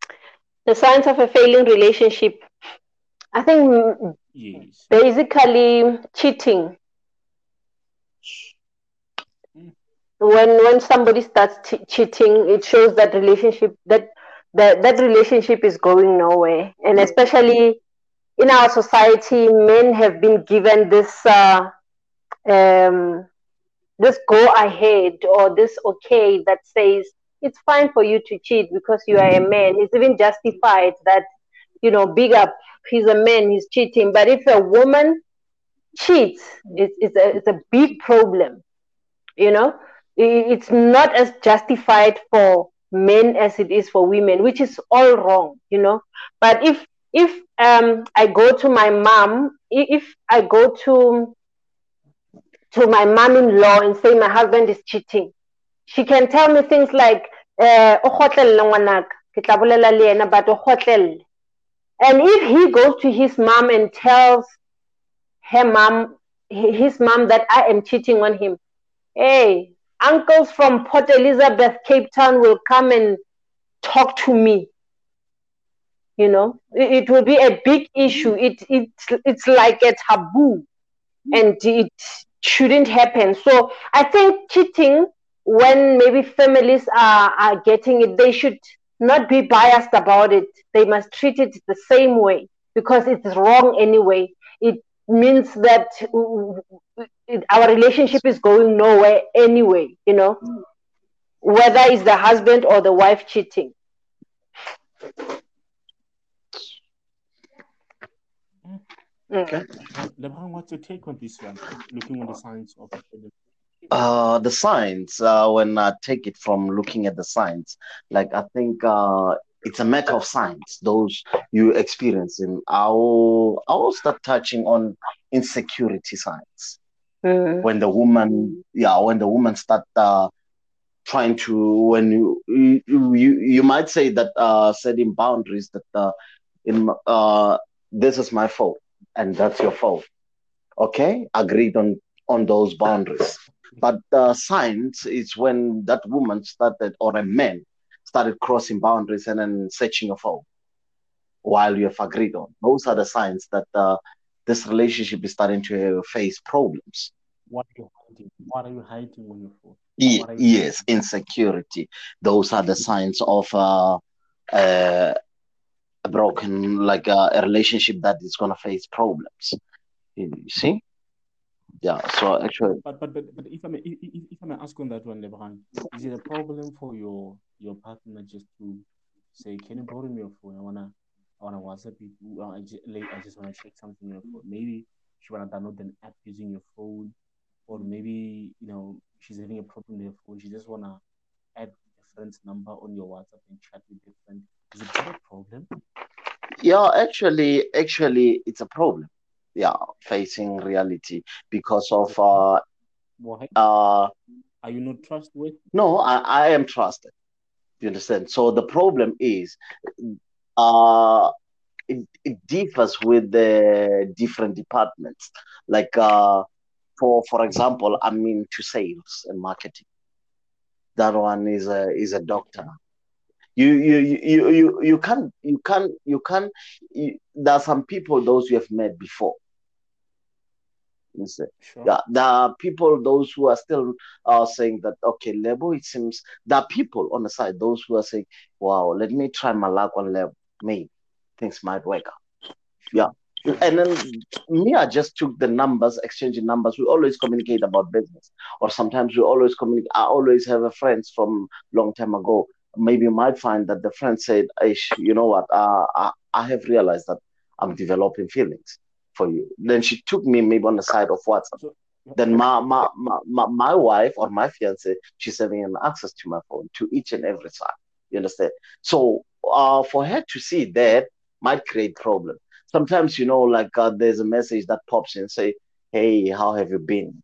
The signs of a failing relationship. I think yes. basically cheating when when somebody starts t- cheating it shows that relationship that that that relationship is going nowhere. And especially in our society men have been given this uh, um, this go ahead or this okay that says it's fine for you to cheat because you are a man. It's even justified that you know big up he's a man he's cheating. But if a woman cheats. It's, it's, a, it's a big problem you know? It's not as justified for men as it is for women, which is all wrong, you know. But if if um, I go to my mom, if I go to to my mom-in-law and say my husband is cheating, she can tell me things like, uh, but and if he goes to his mom and tells her mom, his mom that I am cheating on him, hey, uncles from Port Elizabeth, Cape Town will come and talk to me. You know, it, it will be a big issue. It, it, it's like a taboo and it shouldn't happen. So I think cheating, when maybe families are, are getting it, they should not be biased about it. They must treat it the same way because it's wrong anyway. It means that our relationship is going nowhere anyway, you know, whether it's the husband or the wife cheating. Okay. LeBron, what's your take on this one? Looking at the signs of uh, the signs, uh, when I take it from looking at the signs, like I think uh, it's a matter of science those you experience in i'll i'll start touching on insecurity signs mm. when the woman yeah when the woman start uh, trying to when you you you, you might say that uh, setting boundaries that uh, in uh, this is my fault and that's your fault. Okay, agreed on on those boundaries. But the signs is when that woman started or a man started crossing boundaries and then searching a phone while you have agreed on. Those are the signs that uh, this relationship is starting to face problems. What are you hiding? What are you hiding on your phone? yes, insecurity. Those are the signs of uh, uh, a broken, like uh, a relationship that is going to face problems. You see? Yeah. So actually, but but but, but if I may if, if I may ask on that one, Lebron, is it a problem for your your partner just to say, "Can you borrow me your phone? I wanna I wanna WhatsApp you. I just, I just wanna check something on your phone. Maybe she wanna download an app using your phone, or maybe you know she's having a problem with her phone. She just wanna add a friend's number on your WhatsApp and chat with your friend. Is it a problem? Yeah, actually, actually, it's a problem. Yeah, facing reality because of uh, Why? uh, Are you not trustworthy? no, I, I am trusted. You understand? So the problem is, uh, it, it differs with the different departments. Like, uh, for for example, I'm into sales and marketing. That one is a is a doctor. You you you you you can't you can't you can't. You, there are some people those you have met before. See. Sure. Yeah, there are people, those who are still uh, saying that, okay, Lebo, it seems there are people on the side, those who are saying, wow, let me try my luck on Lebo. Maybe things might work out. Yeah. And then me, I just took the numbers, exchanging numbers. We always communicate about business, or sometimes we always communicate. I always have a friends from long time ago. Maybe you might find that the friend said, you know what? Uh, I, I have realized that I'm developing feelings for you. Then she took me maybe on the side of WhatsApp. So, Then my my, my, my, my wife or my fiance, she's having an access to my phone to each and every side. You understand? So uh, for her to see that might create problem. Sometimes you know, like uh, there's a message that pops in, say, "Hey, how have you been?"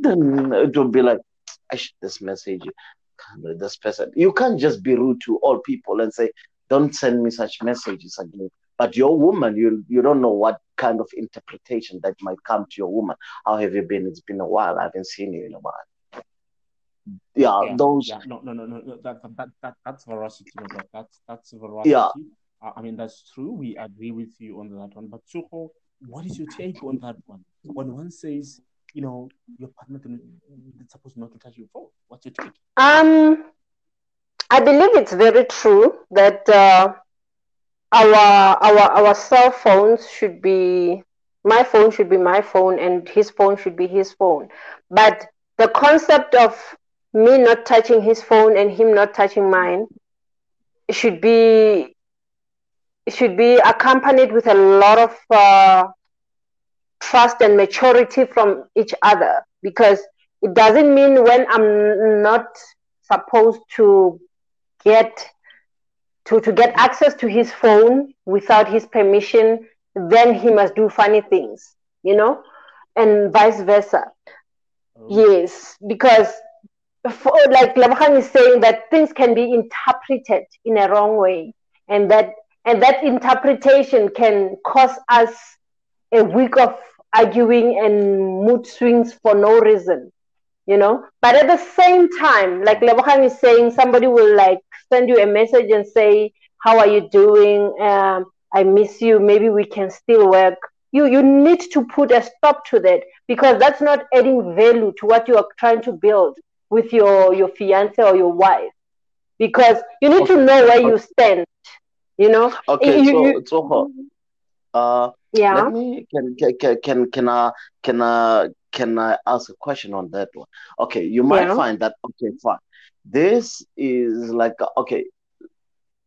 Then it will be like, "Aish, this message, this person." You can't just be rude to all people and say, "Don't send me such messages again." But your woman, you you don't know what kind of interpretation that might come to your woman. How have you been? It's been a while. I haven't seen you in a while. Yeah, yeah, those. yeah, no, no, no, no, no, that, that, that, that's veracity, no, that, that's, that's veracity. Yeah. I mean, that's true. We agree with you on that one. But Soho, what is your take on that one? When one says, you know, your partner is supposed not to touch your phone, what's your take? Um, I believe it's very true that uh, our our our cell phones should be my phone should be my phone and his phone should be his phone. But the concept of me not touching his phone and him not touching mine should be should be accompanied with a lot of uh, trust and maturity from each other because it doesn't mean when I'm not supposed to get to, to get access to his phone without his permission, then he must do funny things, you know, and vice versa. Oh, Yes, because for, like Lebohang is saying that things can be interpreted in a wrong way, and that and that interpretation can cause us a week of arguing and mood swings for no reason, you know. But at the same time, like Lebohang is saying, somebody will like send you a message and say, "How are you doing? Um, I miss you. Maybe we can still work." You you need to put a stop to that because that's not adding value to what you are trying to build with your your fiance or your wife because you need to know where you stand you know Okay, You- so you- so uh, yeah let me can can can can I can I can I ask a question on that one? Okay, you might Yeah. find that okay, fine. This is like okay,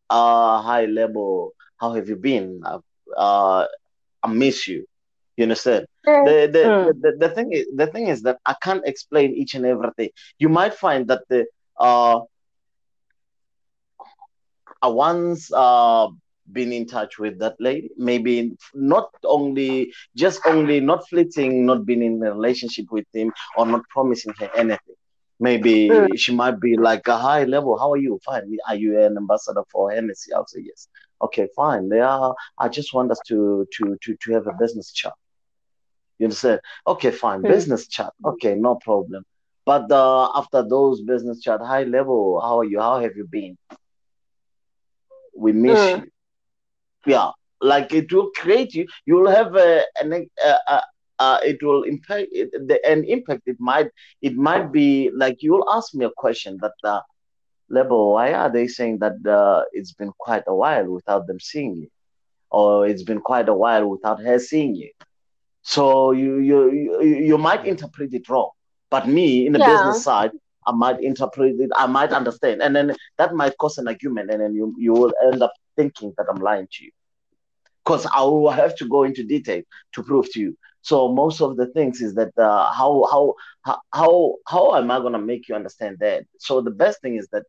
uh, high level. How have you been? Uh, uh, I miss you. You understand? The the, Mm. the, the thing is the thing is that I can't explain each and everything. You might find that the uh I once uh been in touch with that lady. Maybe not only just only not fleeting, not being in a relationship with him or not promising her anything. Maybe mm. she might be like a high level. How are you? Fine. Are you an ambassador for Hennessy? I'll say yes. Okay, fine. Yeah, I just want us to to to to have a business chat. You understand? Okay, fine. Mm. Business chat. Okay, no problem. But uh, after those business chat, high level, how are you? How have you been? We miss mm. you. Yeah, like it will create you. You will have a, an, a, a, uh, it will impact it, the an impact. It might it might be like you will ask me a question that uh, level. Why are they saying that uh, it's been quite a while without them seeing you, or it's been quite a while without her seeing you? So you you you, you might interpret it wrong. But me in the yeah. business side, I might interpret it. I might understand, and then that might cause an argument, and then you you will end up thinking that I'm lying to you because I will have to go into detail to prove to you. So most of the things is that uh, how how how how am I gonna make you understand that? So the best thing is that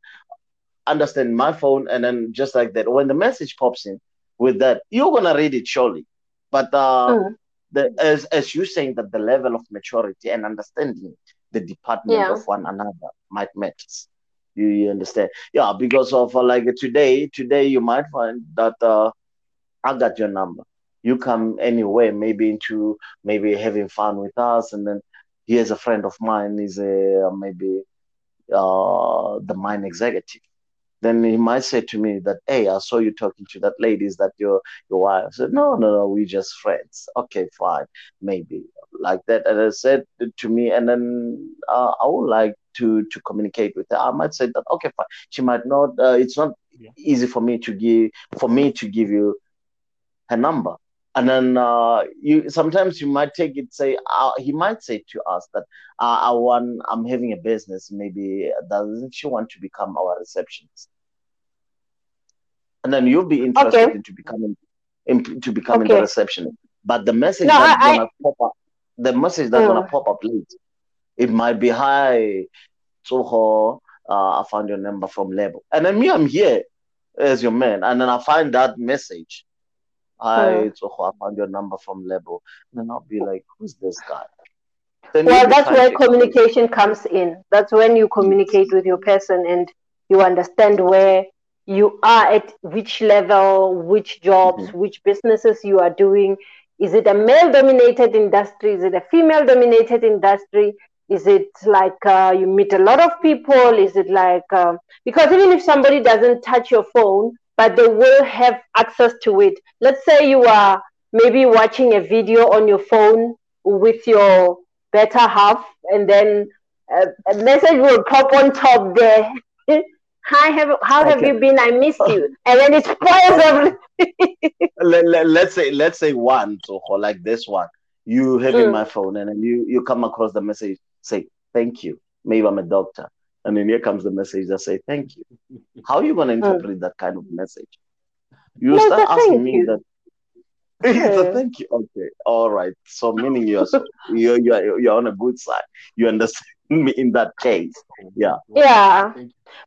understand my phone, and then just like that, when the message pops in with that, you're gonna read it surely. But uh, mm. the as as you saying that the level of maturity and understanding the department yeah. of one another might matters. You, you understand? Yeah, because of uh, like today, today you might find that uh, I got your number. You come anywhere, maybe into maybe having fun with us, and then here's a friend of mine, is a maybe uh, the mine executive. Then he might say to me that, "Hey, I saw you talking to that lady. Is that your your wife?" I said, "No, no, no, we just friends." Okay, fine, maybe like that. And I said to me, and then uh, I would like to to communicate with her. I might say that, okay, fine. She might not. Uh, it's not yeah. easy for me to give for me to give you her number and then uh, you sometimes you might take it say uh, he might say to us that uh, I want I'm having a business maybe doesn't she want to become our receptionist and then you'll be interested okay. into becoming in, to becoming okay. the receptionist but the message no, that's I, gonna I... pop up the message that's gonna mm. pop up late it might be hi Soho uh, I found your number from Lebo and then me I'm here as your man and then I find that message Hi, so I found your number from Lebo. And then I'll be like, who's this guy? Then well, that's where communication comes in. That's when you communicate with your person and you understand where you are at which level, which jobs, mm-hmm. which businesses you are doing. Is it a male dominated industry? Is it a female dominated industry? Is it like uh, you meet a lot of people? Is it like, uh, because even if somebody doesn't touch your phone, but they will have access to it. Let's say you are maybe watching a video on your phone with your better half, and then a, a message will pop on top there. Hi, have, how okay. have you been? I miss you, and then it spoils everything. let, let, let's say let's say one so like this one. You have mm. in my phone, and then you you come across the message say thank you. Maybe I'm a doctor and then here comes the message that say thank you. How are you going to hmm. interpret that kind of message? You no, start asking me you. that. it's a thank you. Okay, all right. So meaning you're so, you're you're you're on a good side. You understand me in that case. Yeah. Yeah.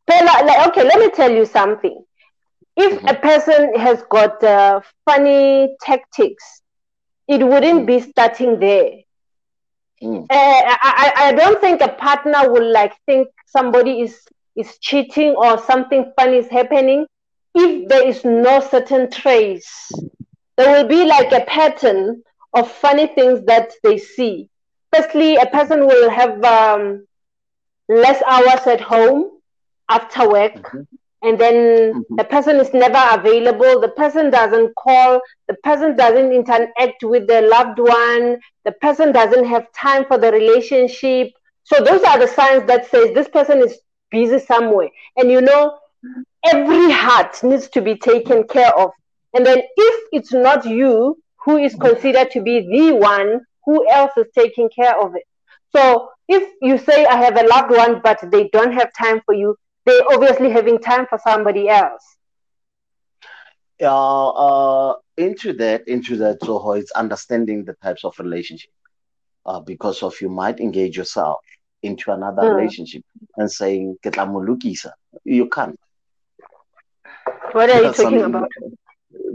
But like, like okay, let me tell you something. If mm-hmm. a person has got uh, funny tactics, it wouldn't be starting there. Mm. Uh, I, I don't think a partner will like think somebody is is cheating or something funny is happening if there is no certain trace. There will be like a pattern of funny things that they see. Firstly, a person will have um, less hours at home after work. Mm-hmm and then mm-hmm. the person is never available the person doesn't call the person doesn't interact with the loved one the person doesn't have time for the relationship so those are the signs that says this person is busy somewhere and you know every heart needs to be taken care of and then if it's not you who is considered to be the one who else is taking care of it so if you say i have a loved one but they don't have time for you they're obviously having time for somebody else. Uh, uh, into that, into that, so it's understanding the types of relationship. Uh, because of you might engage yourself into another mm. relationship and saying you can't. What are you talking about?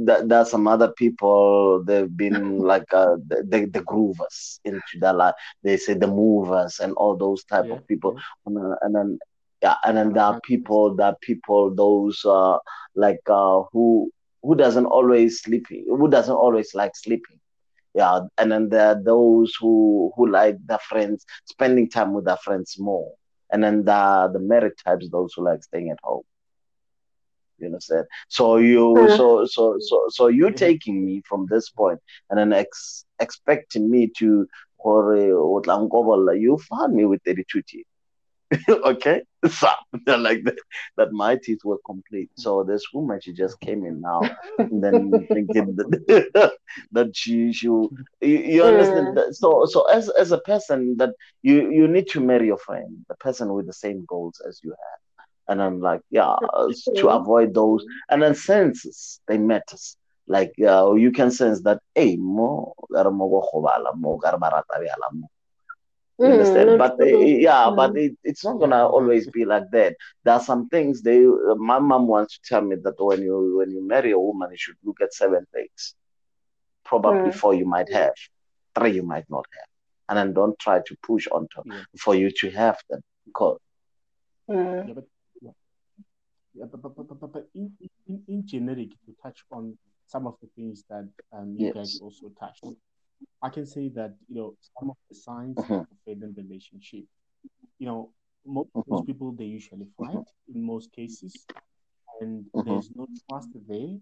th- there's some other people they've been like uh, the, the groovers into that life. they say the movers and all those type yeah, of people and, then, and then yeah and then there are people that people those uh like uh who who doesn't always sleeping who doesn't always like sleeping yeah and then there are those who who like their friends spending time with their friends more and then the the married types those who like staying at home you understand so you mm-hmm. so so so so you mm-hmm. taking me from this point and then ex- expecting me to or you found me with 32 teeth okay? So like that, that my teeth were complete. So this woman she just came in now and then thinking that, that she she you, you understand? That, so so as as a person that you you need to marry your friend the person with the same goals as you have. And I'm like, yeah, to avoid those. And then senses, they matters. Like uh, you can sense that, hey, mo, mo, you understand? Mm, but uh, yeah, mm. but it, it's not gonna always be like that. There are some things they. Uh, my mom wants to tell me that when you when you marry a woman, you should look at seven things. Probably mm. four you might have, three you might not have, and then don't try to push onto yeah. for you to have them. Because mm. yeah, but, yeah, but, but, but, but, but in, in, in generic, to touch on some of the things that um, you yes. guys also touched I can say that you know some of the signs mm-hmm. of a failing relationship. You know, most, most people they usually fight in most cases, and mm-hmm. there's no trust there.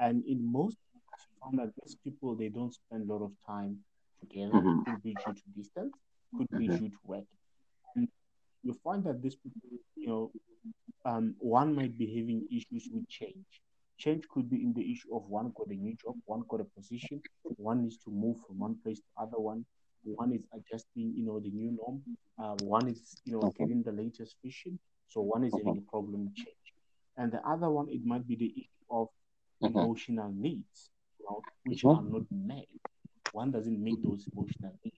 And in most, I found that these people they don't spend a lot of time together. Mm-hmm. Could be due to distance, could be due to work. And you find that these people, you know, um, one might be having issues with change Change could be in the issue of one got a new job, one got a position, one needs to move from one place to other one, one is adjusting, you know, the new norm, uh, one is, you know, getting the latest vision, so one is having a problem change. And the other one, it might be the issue of uh-huh. emotional needs, you know, which uh-huh. are not met. One doesn't meet those emotional needs.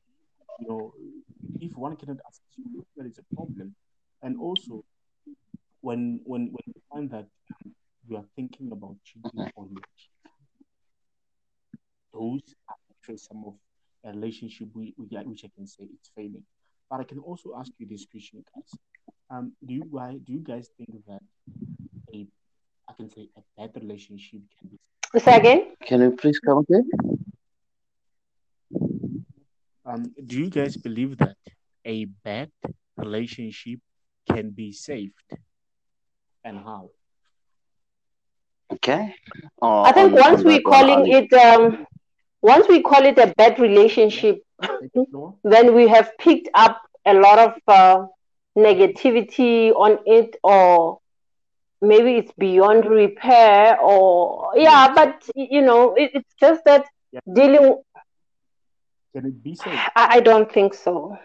You know, if one cannot access you, there is a problem. And also, when when when you find that you are thinking about cheating on your Those are actually some of a relationship we, we, which I can say it's failing. But I can also ask you this question, guys. Um, do you guys do you guys think that a I can say a bad relationship can be Say again? Can you please come again? Um, do you guys believe that a bad relationship can be saved? And how? Okay. Uh, I think once we're calling it um, once we call it a bad relationship, then we have picked up a lot of uh, negativity on it, or maybe it's beyond repair, or yeah. But you know, it, it's just that yeah. dealing. Can it be so? I, I don't think so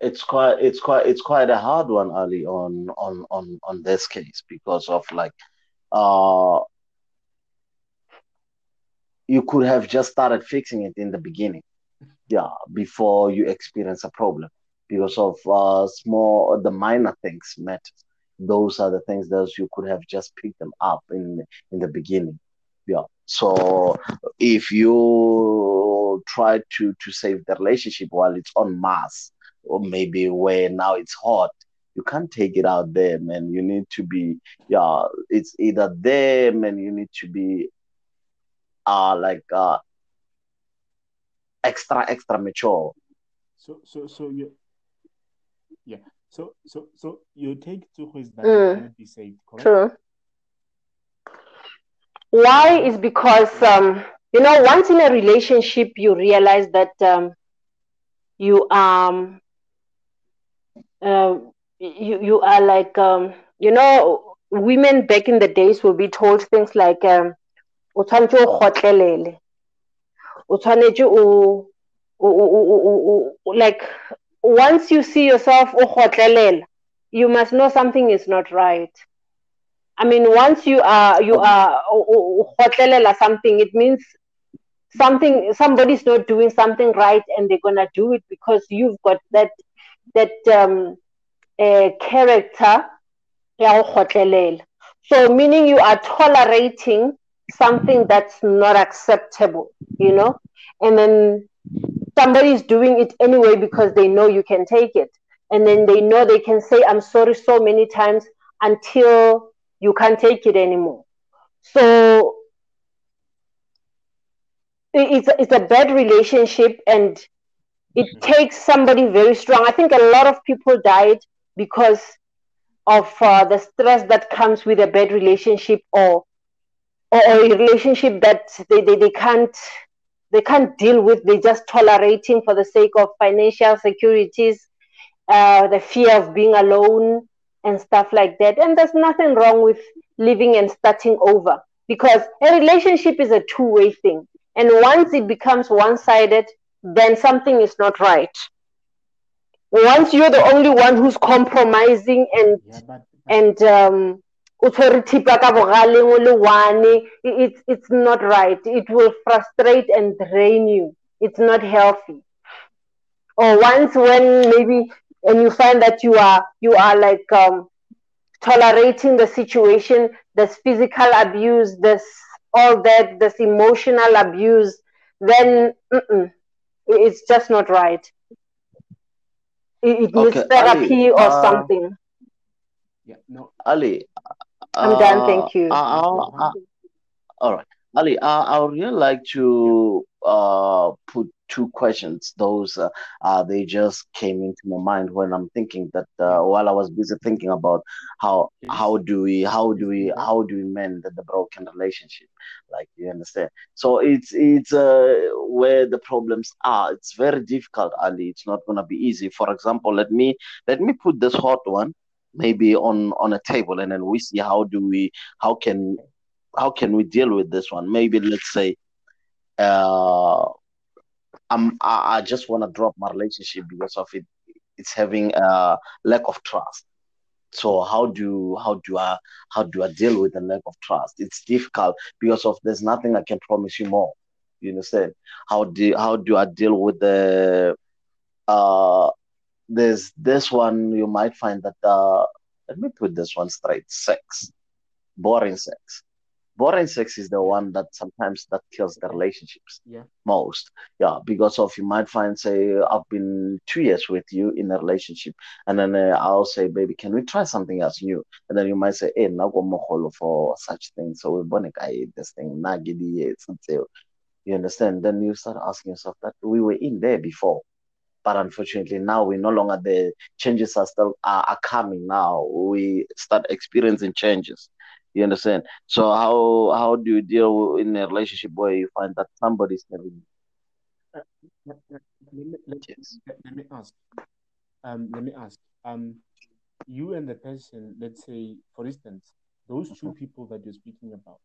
it's quite it's quite it's quite a hard one ali on on on on this case because of like uh, you could have just started fixing it in the beginning, yeah, before you experience a problem because of uh, small, the minor things matter. Those are the things that you could have just picked them up in in the beginning, yeah. So if you try to to save the relationship while it's on mass, or maybe where now it's hot, you can't take it out there, man. You need to be, yeah, it's either them and you need to be, uh, like, uh, extra, extra mature. So, so, so you, yeah. So, so, so you take two ways that mm. cannot be saved, correct? True. Why is because um, you know once in a relationship you realize that um, you um uh, you you are like um, you know women back in the days will be told things like um o o o o like once you see yourself o you must know something is not right. I mean once you are you are gotlelela something it means something somebody's not doing something right and they're gonna do it because you've got that that um uh, character so meaning you are tolerating something that's not acceptable, you know, and then somebody is doing it anyway because they know you can take it. And then they know they can say, I'm sorry so many times until you can't take it anymore. So it's, it's a bad relationship and it mm-hmm. takes somebody very strong. I think a lot of people died because of uh, the stress that comes with a bad relationship or or a relationship that they, they, they can't they can't deal with. They're just tolerating for the sake of financial securities uh, the fear of being alone and stuff like that. And there's nothing wrong with living and starting over because a relationship is a two-way thing. And once it becomes one-sided then something is not right once you're the only one who's compromising and yeah, but, but, and um, it's, it's not right. It will frustrate and drain you. It's not healthy. Or once when maybe and you find that you are you are like um, tolerating the situation this physical abuse this all that this emotional abuse then it's just not right it, it needs okay, therapy Ali, or uh, something yeah no ali I'm uh, done. Thank you. Uh, uh, all right. Ali, uh, I would really like to uh, put two questions. Those uh, uh, they just came into my mind when I'm thinking that uh, while I was busy thinking about how how do we how do we how do we mend the, the broken relationship, like you understand. So it's it's uh, where the problems are. It's very difficult, Ali. It's not gonna be easy. For example, let me let me put this hot one maybe on on a table and then we see how do we how can how can we deal with this one maybe let's say uh i'm i, I just want to drop my relationship because of it. It's having a lack of trust. So how do how do i how do i deal with the lack of trust? It's difficult because of there's nothing i can promise you more. You understand? How do how do i deal with the uh there's this one you might find that uh, let me put this one straight. Sex. Boring sex boring sex is the one that sometimes that kills the relationships yeah. most. Yeah because of you might find say i've been two years with you in a relationship and then uh, i'll say baby can we try something else new? And then you might say hey now go moholo for such things. So we're guy this thing. Nagidi, it's until you understand? Then you start asking yourself that we were in there before but unfortunately now we no longer the changes are still are, are coming now. We start experiencing changes you understand so how how do you deal in a relationship where you find that somebody's telling uh, let, let, let, yes. let, me ask um let me ask um you and the person let's say for instance those 2 mm-hmm. people that you're speaking about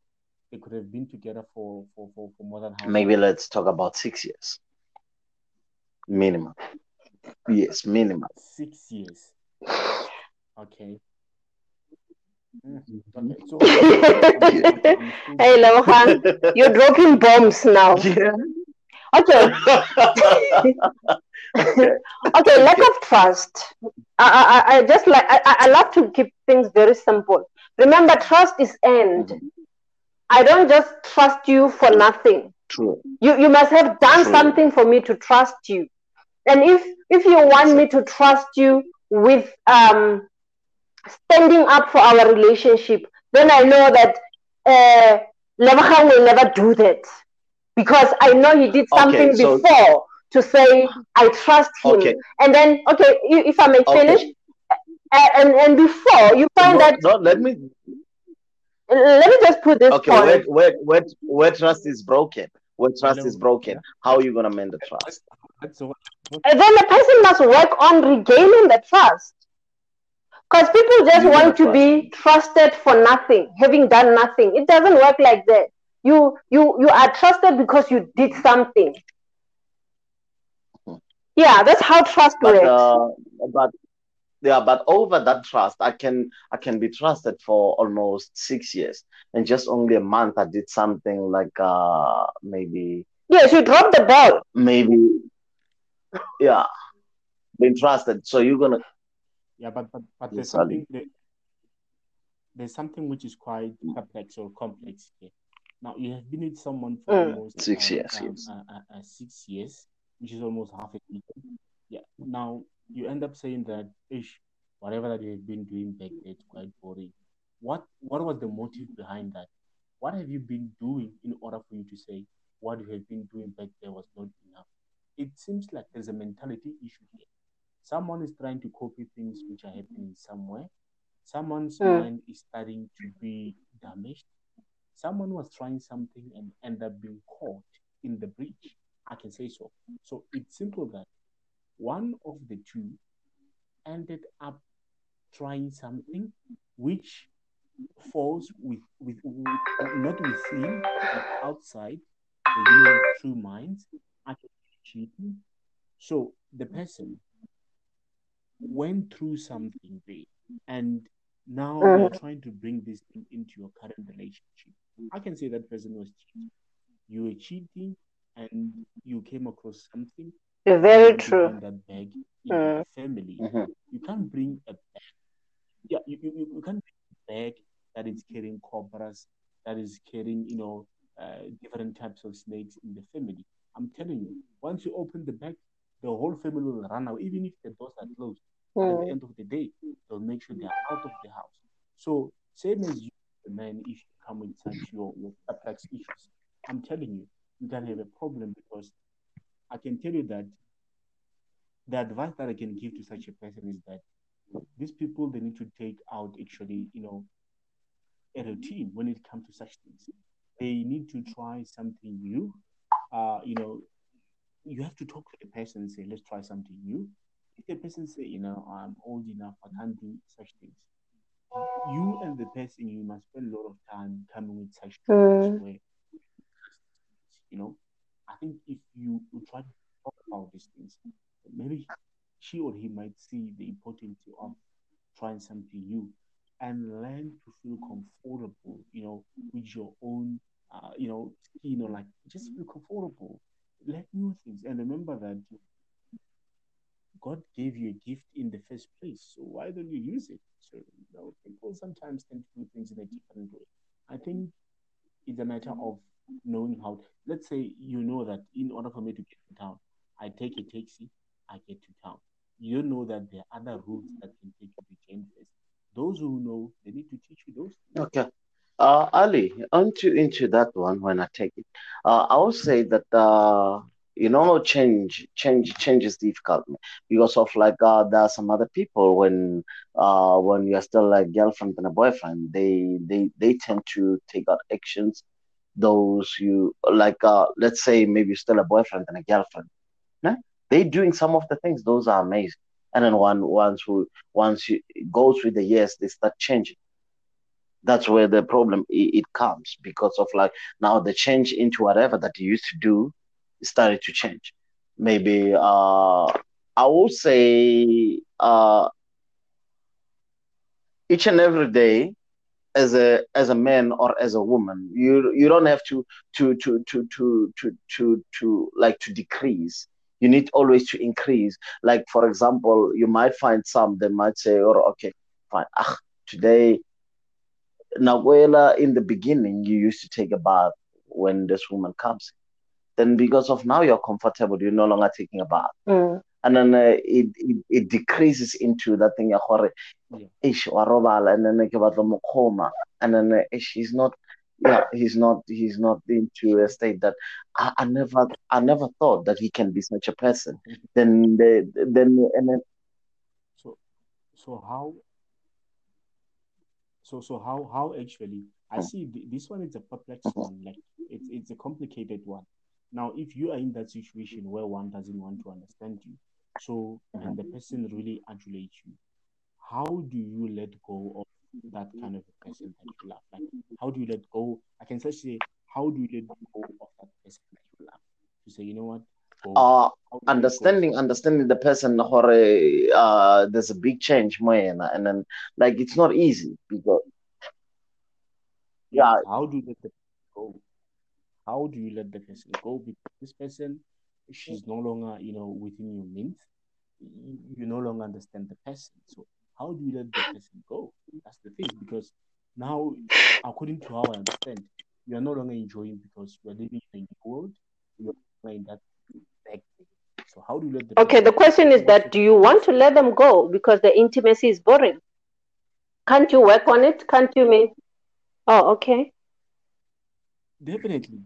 they could have been together for for for, for more than how maybe long? let's talk about six years Minimum. Yes, minimum. Six years. Okay. Hey Lohan, you're dropping bombs now. Yeah. Okay. okay, lack of trust. I, I, I just like I, I love to keep things very simple. Remember, trust is earned. Mm-hmm. I don't just trust you for nothing. True. You you must have done True. something for me to trust you. And if if you want me to trust you with um, standing up for our relationship, then I know that uh, Lebohang will never do that because I know he did something okay, so... before to say I trust him. Okay. And then, okay, if I may finish, okay. uh, and and before you find no, that. No, let me. Let me just put this. Okay, point. where, where where where trust is broken. where trust is broken, how are you gonna mend the trust? And then the person must work on regaining the trust. Because people just you want to be trusted for nothing, having done nothing. It doesn't work like that. You you you are trusted because you did something. Yeah, that's how trust but, works. Uh, but yeah, but over that trust, I can I can be trusted for almost six years, and just only a month I did something like uh maybe. Yes, you dropped the ball. Maybe, yeah, been trusted. So you're gonna. Yeah, but but but there's something there's something which is quite complex or complex here. Now you have been with someone for mm. almost six um, years, um, yes. Uh, uh, uh, six years, which is almost half a decade. Yeah. Now you end up saying that, ish, whatever that you have been doing back there, it's quite boring. What What was the motive behind that? What have you been doing in order for you to say what you have been doing back there was not enough? It seems like there's a mentality issue here. Someone is trying to copy things which are happening somewhere. Someone's mm. mind is starting to be damaged someone was trying something and ended up being caught in the breach. I can say so. So it's simple that one of the two ended up trying something which falls with, with, with not within but outside the union of two minds, actually cheating. So the person went through something big and now you're uh-huh. trying to bring this thing into your current relationship. I can say that person was cheating. You were cheating and you came across something. Very true. That bag in mm. family. Mm-hmm. You can't bring a bag. Yeah, you, you, you can't bring a bag that is carrying cobras, that is carrying, you know, uh, different types of snakes in the family. I'm telling you, once you open the bag, the whole family will run out, even if the doors are closed. Mm. At the mm. end of the day, they'll make sure they're out of the house. So, same as you, the man, if come with such your, your complex issues. I'm telling you, you can have a problem because I can tell you that the advice that I can give to such a person is that these people they need to take out actually, you know, a routine when it comes to such things. They need to try something new. Uh, you know, you have to talk to the person and say, let's try something new. If the person say, you know, I'm old enough, I can't do such things you and the person you must spend a lot of time coming with such mm. where you know i think if you, you try to talk about these things maybe she or he might see the importance of trying something new and learn to feel comfortable you know with your own uh, you know you know like just feel comfortable let new things and remember that God gave you a gift in the first place. So why don't you use it? So you know, people sometimes tend to do things in a different way. I think it's a matter of knowing how. Let's say you know that in order for me to get to town, I take a taxi, I get to town. You know that there are other routes that can take you to Chambers. Those who know, they need to teach you those. Things. Okay. Uh, Ali, onto into that one when I take it. Uh, I will say that uh, you know change change change is difficult because of like uh, there are some other people when uh when you're still like girlfriend and a boyfriend they they they tend to take out actions. Those you like uh let's say maybe still a boyfriend and a girlfriend nah? they doing some of the things those are amazing. And then one once who once you goes with the years they start changing. That's where the problem it comes because of like now the change into whatever that you used to do started to change. Maybe uh, I would say uh, each and every day, as a as a man or as a woman, you you don't have to to to to to to to, to like to decrease. You need always to increase. Like for example, you might find some that might say, "Oh, okay, fine. Ah, today." Naguela, in the beginning, you used to take a bath when this woman comes then because of now you're comfortable, you're no longer taking a bath. Mm. And then uh, it, it, it decreases into that thing, ish, and then like and then uh, ish, he's not, yeah, he's not, he's not into a state that I, I never, I never thought that he can be such a person. Mm-hmm. Then, the, then, and then. So, so how, so, so how, how actually, I hmm. see this one is a perplexing mm-hmm. one, like it's, it's a complicated one now, if you are in that situation where one doesn't want to understand you, so and the person really adulates you, how do you let go of that kind of person that you love? Like, how do you let go? I can say, how do you let go of that person that you love? To say, you know what? Go. Uh, understanding understanding the person uh there's a big change man and then like it's not easy because yeah how do you let the go how do you let the person go? Because this person, she's no longer, you know, within your means. You no longer understand the person. So how do you let the person go? That's the thing. Because now, according to how I understand, you are no longer enjoying because you are living in a new world. You are in that back So how do you let them Okay, the question is that do you want to let them go because the intimacy is boring? Can't you work on it? Can't you make Oh, okay. Definitely.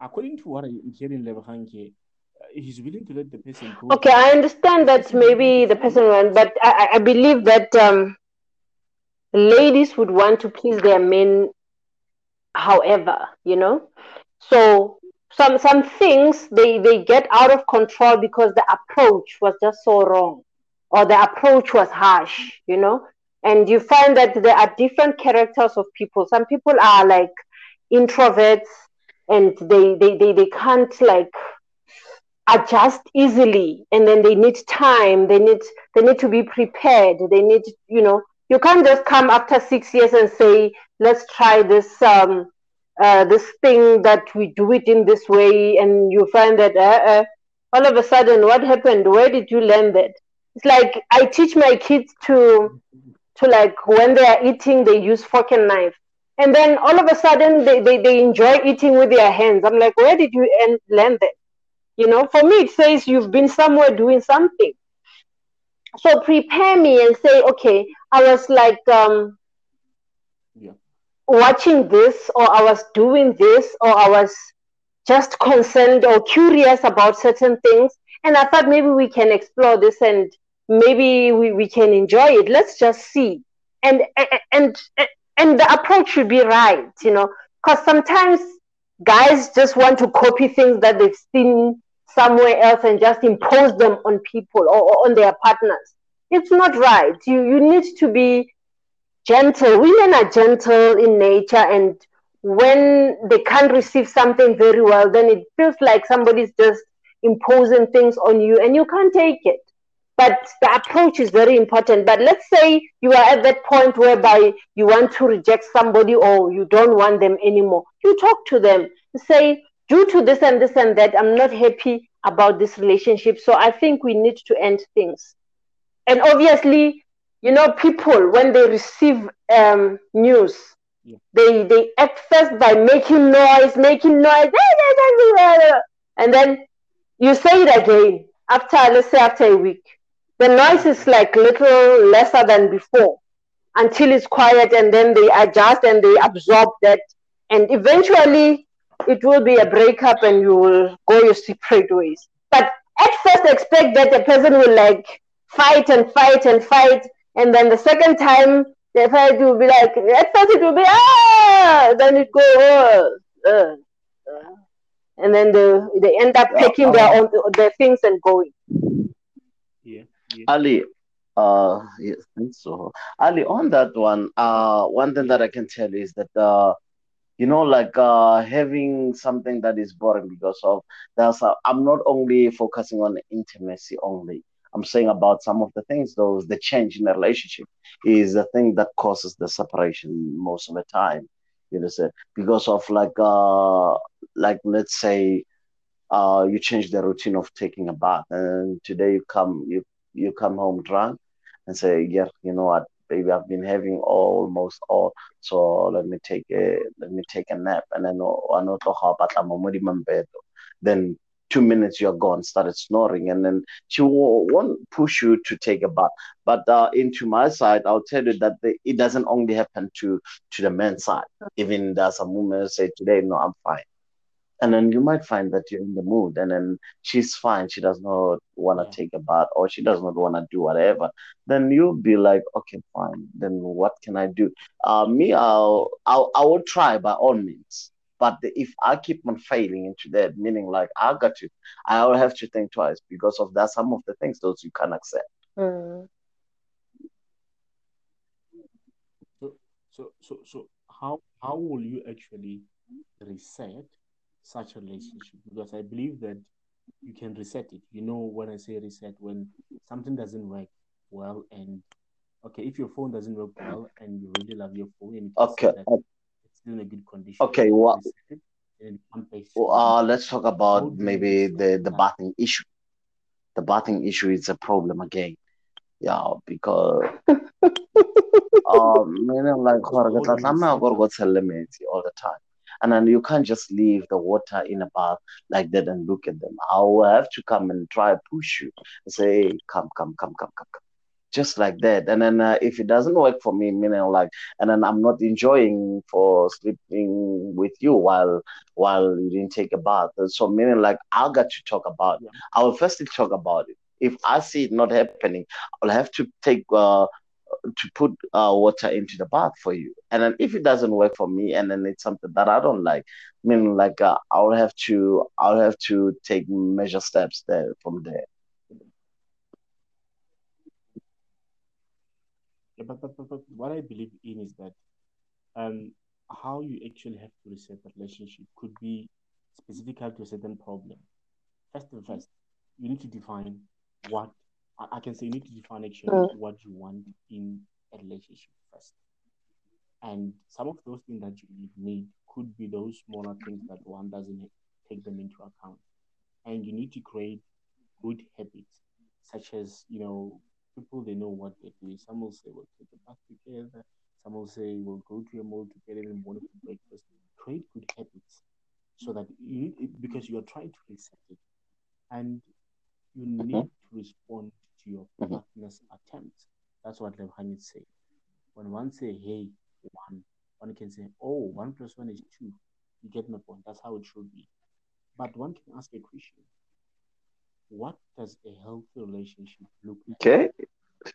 According to what I'm hearing Lebahanke, uh, he's willing to let the person go. Okay, I understand that maybe the person went, but I, I believe that um, ladies would want to please their men however, you know. So some some things they, they get out of control because the approach was just so wrong or the approach was harsh, you know. And you find that there are different characters of people. Some people are like introverts and they, they, they, they can't like adjust easily. And then they need time. They need they need to be prepared. They need you know you can't just come after six years and say let's try this um uh, this thing that we do it in this way. And you find that uh, uh, all of a sudden what happened? Where did you learn that? It's like i teach my kids to to like when they are eating they use fork and knife and then all of a sudden they, they, they enjoy eating with their hands. I'm like where did you learn that? You know for me it says you've been somewhere doing something. So prepare me and say okay i was like um yeah. watching this or i was doing this or i was just concerned or curious about certain things. And i thought maybe we can explore this and maybe we, we can enjoy it. Let's just see. And and and the approach should be right you know because sometimes guys just want to copy things that they've seen somewhere else and just impose them on people or, or on their partners. It's not right. You you need to be gentle. Women are gentle in nature and when they can't receive something very well then it feels like somebody's just imposing things on you and you can't take it but the approach is very important. But let's say you are at that point whereby you want to reject somebody or you don't want them anymore. You talk to them, say, due to this and this and that, I'm not happy about this relationship. So I think we need to end things. And obviously, you know, people when they receive um, news, yeah. they they act first by making noise, making noise, and then you say it again after let's say after a week the noise is like little lesser than before until it's quiet and then they adjust and they absorb that. And eventually it will be a breakup and you will go your separate ways. But at first expect that the person will like fight and fight and fight. And then the second time the fight will be like at first it will be ah! Then it go uh, uh, uh. and then the, they end up taking their own their things and going Ali, uh, yes, so. Ali, on that one, uh, one thing that I can tell is that, uh, you know, like uh, having something that is boring because of that's. i I'm not only focusing on intimacy only. I'm saying about some of the things, those the change in the relationship is the thing that causes the separation most of the time. You know, because of like, uh, like let's say, uh, you change the routine of taking a bath, and today you come, you you come home drunk and say, yeah, you know what, baby, I've been having almost all, so let me take a let me take a nap, and then then two minutes you're gone, started snoring, and then she won't push you to take a bath. But uh, into my side, I'll tell you that the, it doesn't only happen to to the men's side. Even there's some women say today, no, I'm fine and then you might find that you're in the mood and then she's fine she does not want to yeah. take a bath or she does not want to do whatever then you'll be like okay fine then what can i do uh, me I'll, I'll i will try by all means but if i keep on failing into that meaning like i got to i'll have to think twice because of that some of the things those you can accept mm. so so so so how how will you actually reset such a relationship because I believe that you can reset it. You know, when I say reset, when something doesn't work well, and okay, if your phone doesn't work well and you really love your phone, and okay, it's still in a good condition. Okay, what? Well, uh, let's talk about maybe the the bathing issue. The bathing issue is a problem again. Yeah, because um, meaning like gore ke tla tlameha gore go tshelle metsi all the time. And then you can't just leave the water in a bath like that and look at them. I will have to come and try push you and say, hey, come, come, come, come, come, come. Just like that. And then uh, if it doesn't work for me, meaning like, and then I'm not enjoying for sleeping with you while while you didn't take a bath. So meaning like I'll get to talk about it. I will firstly talk about it. If I see it not happening, I'll have to take uh, to put uh, water into the bath for you. And then if it doesn't work for me, and then it's something that I don't like, I mean, like uh, I'll have to, I'll have to take measure steps there from there. Yeah, but, but, but, what I believe in is that um, how you actually have to reset the relationship could be specific to a certain problem. First and first, you need to define what I can say you need to define actually mm. what you want in a relationship first. And some of those things that you need could be those smaller things that one doesn't take them into account. And you need to create good habits, such as, you know, people they know what they do. Some will say we'll take a bath together, some will say we'll go to a mall together in the morning for breakfast. Create good habits so that you because you're trying to reset it. And you need to respond to your mm-hmm. partner's attempt. That's what Lebhani say. When one say, hey, one, one can say, oh, one plus one is two. You get my point. That's how it should be. But one can ask a question. What does a healthy relationship look like? Okay.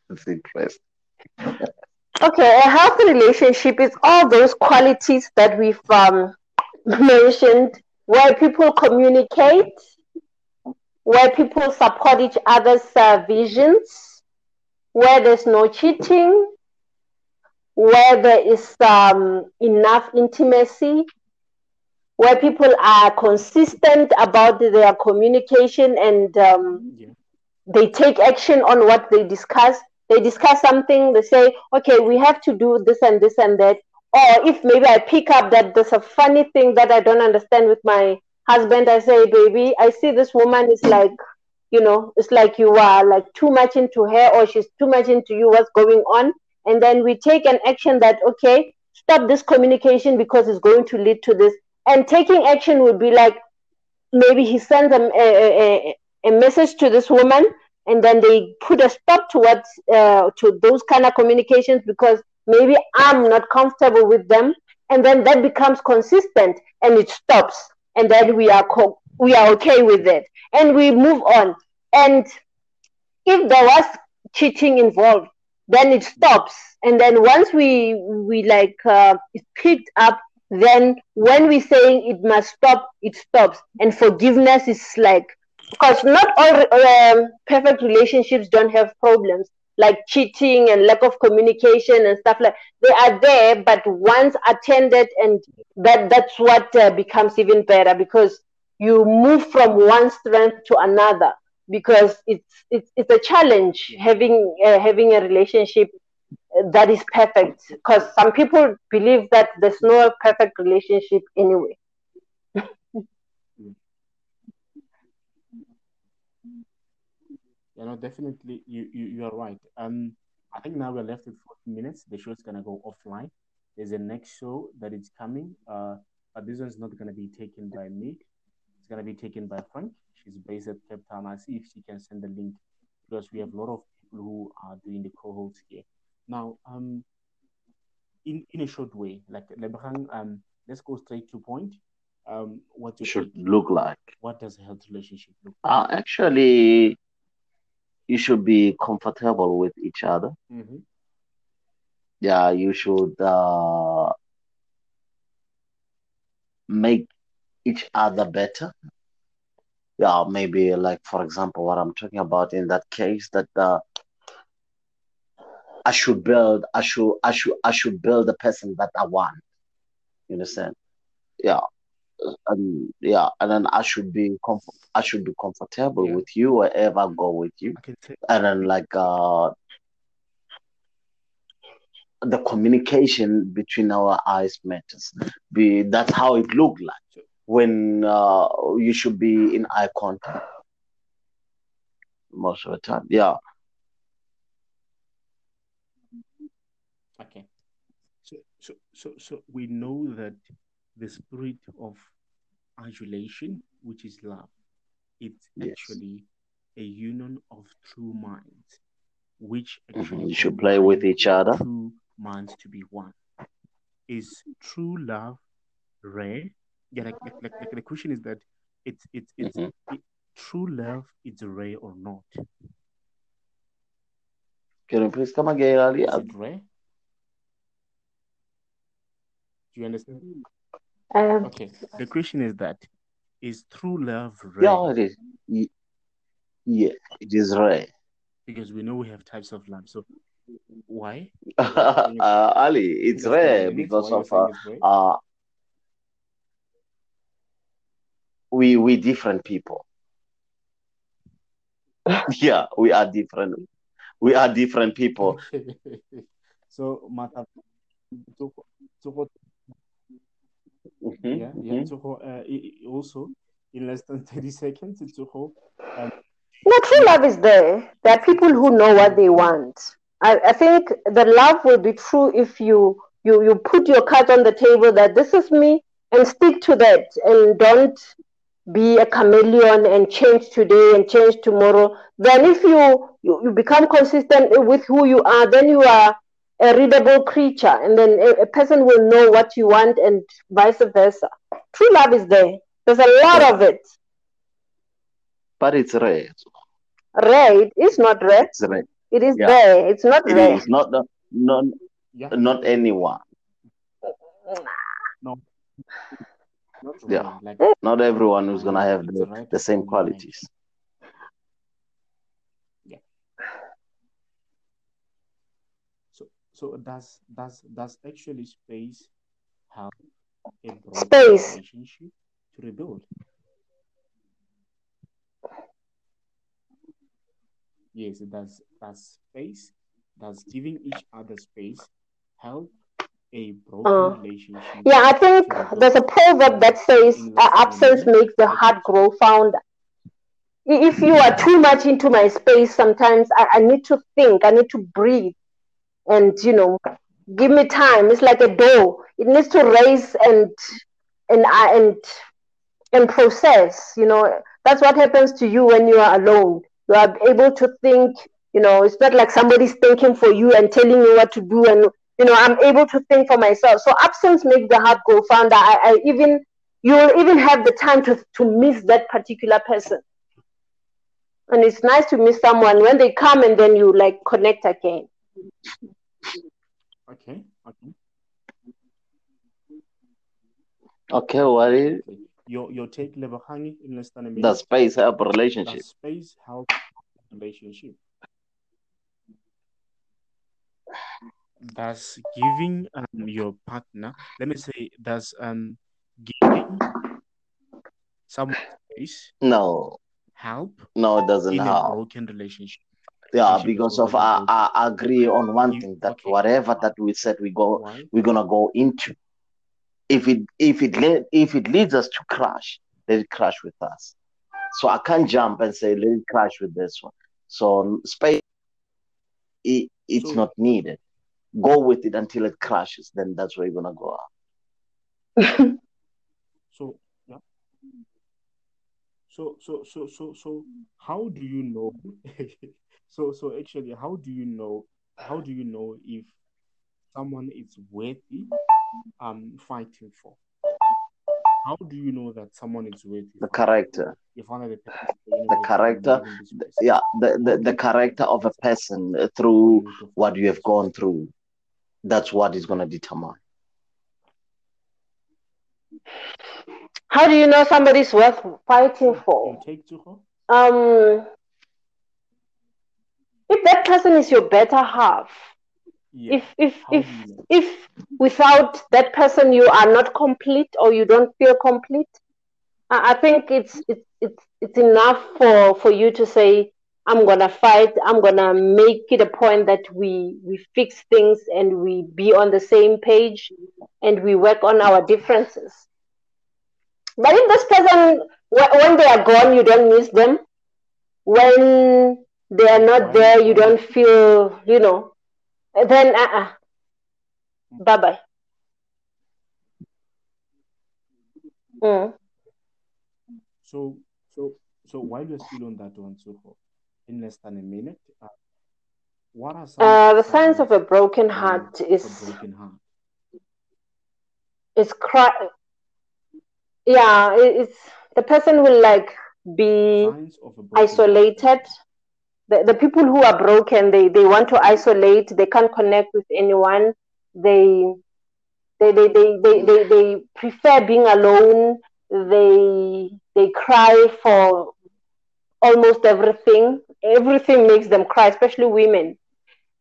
That's interesting. okay, a healthy relationship is all those qualities that we've um, mentioned where people communicate, where people support each other's uh, visions, where there's no cheating, where there is um, enough intimacy, where people are consistent about their communication and um, yeah. they take action on what they discuss. They discuss something, they say, okay, we have to do this and this and that. Or if maybe I pick up that there's a funny thing that I don't understand with my husband, I say, baby, I see this woman is like, you know, it's like you are like too much into her or she's too much into you, what's going on? And then we take an action that, okay, stop this communication because it's going to lead to this. And taking action would be like maybe he sends a, a, a, message to this woman and then they put a stop to what uh, to those kind of communications because maybe I'm not comfortable with them, and then that becomes consistent and it stops and then we are co- we are okay with it. And we move on. And if there was cheating involved then it stops. And then once we we like uh, it's picked up then when we saying it must stop it stops. And forgiveness is like because not all um, perfect relationships don't have problems like cheating and lack of communication and stuff like they are there but once attended and that that's what uh, becomes even better because you move from one strength to another because it's it's, it's a challenge having uh, having a relationship that is perfect because some people believe that there's no perfect relationship anyway Yeah, no, definitely, you, you you are right. Um, I think now we're left with 40 minutes. The show is gonna go offline. There's a next show that is coming. Uh, but this one's not gonna be taken by me. It's gonna be taken by Frank. She's based at Cape Town. I see if she can send the link because we have a lot of people who are doing the co-hosts here. Now, um, in in a short way, like Lebrang, um, let's go straight to point. Um, what should look like? What does a healthy relationship look like? Uh, actually, you should be comfortable with each other. Mm-hmm. Yeah, you should uh, make each other better. Yeah, maybe like for example, what I'm talking about in that case that uh, I should build, I should, I should, I should build the person that I want. You understand? Yeah, and yeah, and then I should be comfort. I should be comfortable yeah. with you wherever I go with you, and then like uh, the communication between our eyes matters. Be that's how it looked like when uh, you should be in eye contact most of the time. Yeah. Okay. So, so, so, so we know that the spirit of adulation, which is love, it's Yes. actually a union of two minds, which Mhm. You should play with each other. two minds to be one. Is true love rare? Yeah, like, like, like, like the question is that it's it's it's Mhm. it, true love is rare or not? Can you please come again, Ali? Is it rare? Do you understand? Um, Okay. The question is that is true love rare? Yeah, it is. Yeah, it is rare. Because we know we have types of love. So why? uh, Ali, it's Just rare because of uh, saying it's rare? uh, we we different people. Yeah, we are different. We are different people. Okay. so Mata Toko- Toko- Mhm, yeah, yeah. mhm. Toko, uh, i- i- also in less than 30 seconds, Toko, um, no, true love is there. There are people who know what they want. I, I think the love will be true if you you you put your cards on the table that this is me and stick to that and don't be a chameleon and change today and change tomorrow. Then if you, you, you become consistent with who you are, then you are a readable creature and then a, a person will know what you want and vice versa. True love is there. There's a lot But of it. but it's rare. Rare, it is not rare. It's rare. It is Yeah, there. It's not it rare. is not the- not yeah, not anyone. no, not Yeah. Like not everyone who's gonna uh, have the, the same qualities. yeah. So does does does actually space help a Space. relationship to rebuild? Yes, does. Does space, does giving each other space help a broken Uh, relationship yeah, I think there's a proverb that says uh, less than a absence makes the heart grow fonder. If you are too much into my space, sometimes I, I need to think, I need to breathe, and you know, give me time. It's like a dough; it needs to raise and and uh, and and process. You know, that's what happens to you when you are alone. You are able to think. You know, it's not like somebody's thinking for you and telling you what to do. And you know, I'm able to think for myself. So absence makes the heart grow fonder. I, I even you will even have the time to to miss that particular person. And it's nice to miss someone when they come and then you like connect again. Okay, okay, Okay, what is. Your your take, Lebohang, in less than a the space help relationship? Does space help relationship? That's giving um your partner, let me say, that's um giving someone space No, help no, it doesn't in a help. broken relationship? Yeah, because of uh, uh, I. I agree on one thing that okay? whatever that we said we go we're gonna go into. If it if it le- if it leads us to crash, let it crash with us. So I can't jump and say let it crash with this one. So space it, it's So not needed. Go with it until it crashes. Then that's where you're gonna go out. so yeah. So so so so so how do you know? so so actually, how do you know? How do you know if someone is worthy um fighting for? How do you know that someone is worthy The character, If one of the person say, you know the character, leaving this th- person. yeah, the, the, the character of a person through what you have gone through. That's what is gonna determine. How do you know somebody's worth fighting for? Um, if that person is your better half, Yeah. if if How if you know? if without that person you are not complete or you don't feel complete, I, I think it's it's it's it's enough for for you to say I'm gonna fight. I'm gonna make it a point that we we fix things and we be on the same page and we work on our differences. But if this person, when they are gone, you don't miss them. When they are not there, you don't feel, you know. Then, uh-uh. Bye bye. Mm. So, so, so while you're still on that one, so for in less than a minute, uh, what are some uh, the signs of a broken heart is a broken heart? Is cry. Yeah, it's the person will like be isolated. The, the people who are broken, they, they want to isolate. They can't connect with anyone. They they they, they, they, they, they prefer being alone. They they cry for almost everything. Everything makes them cry, especially women.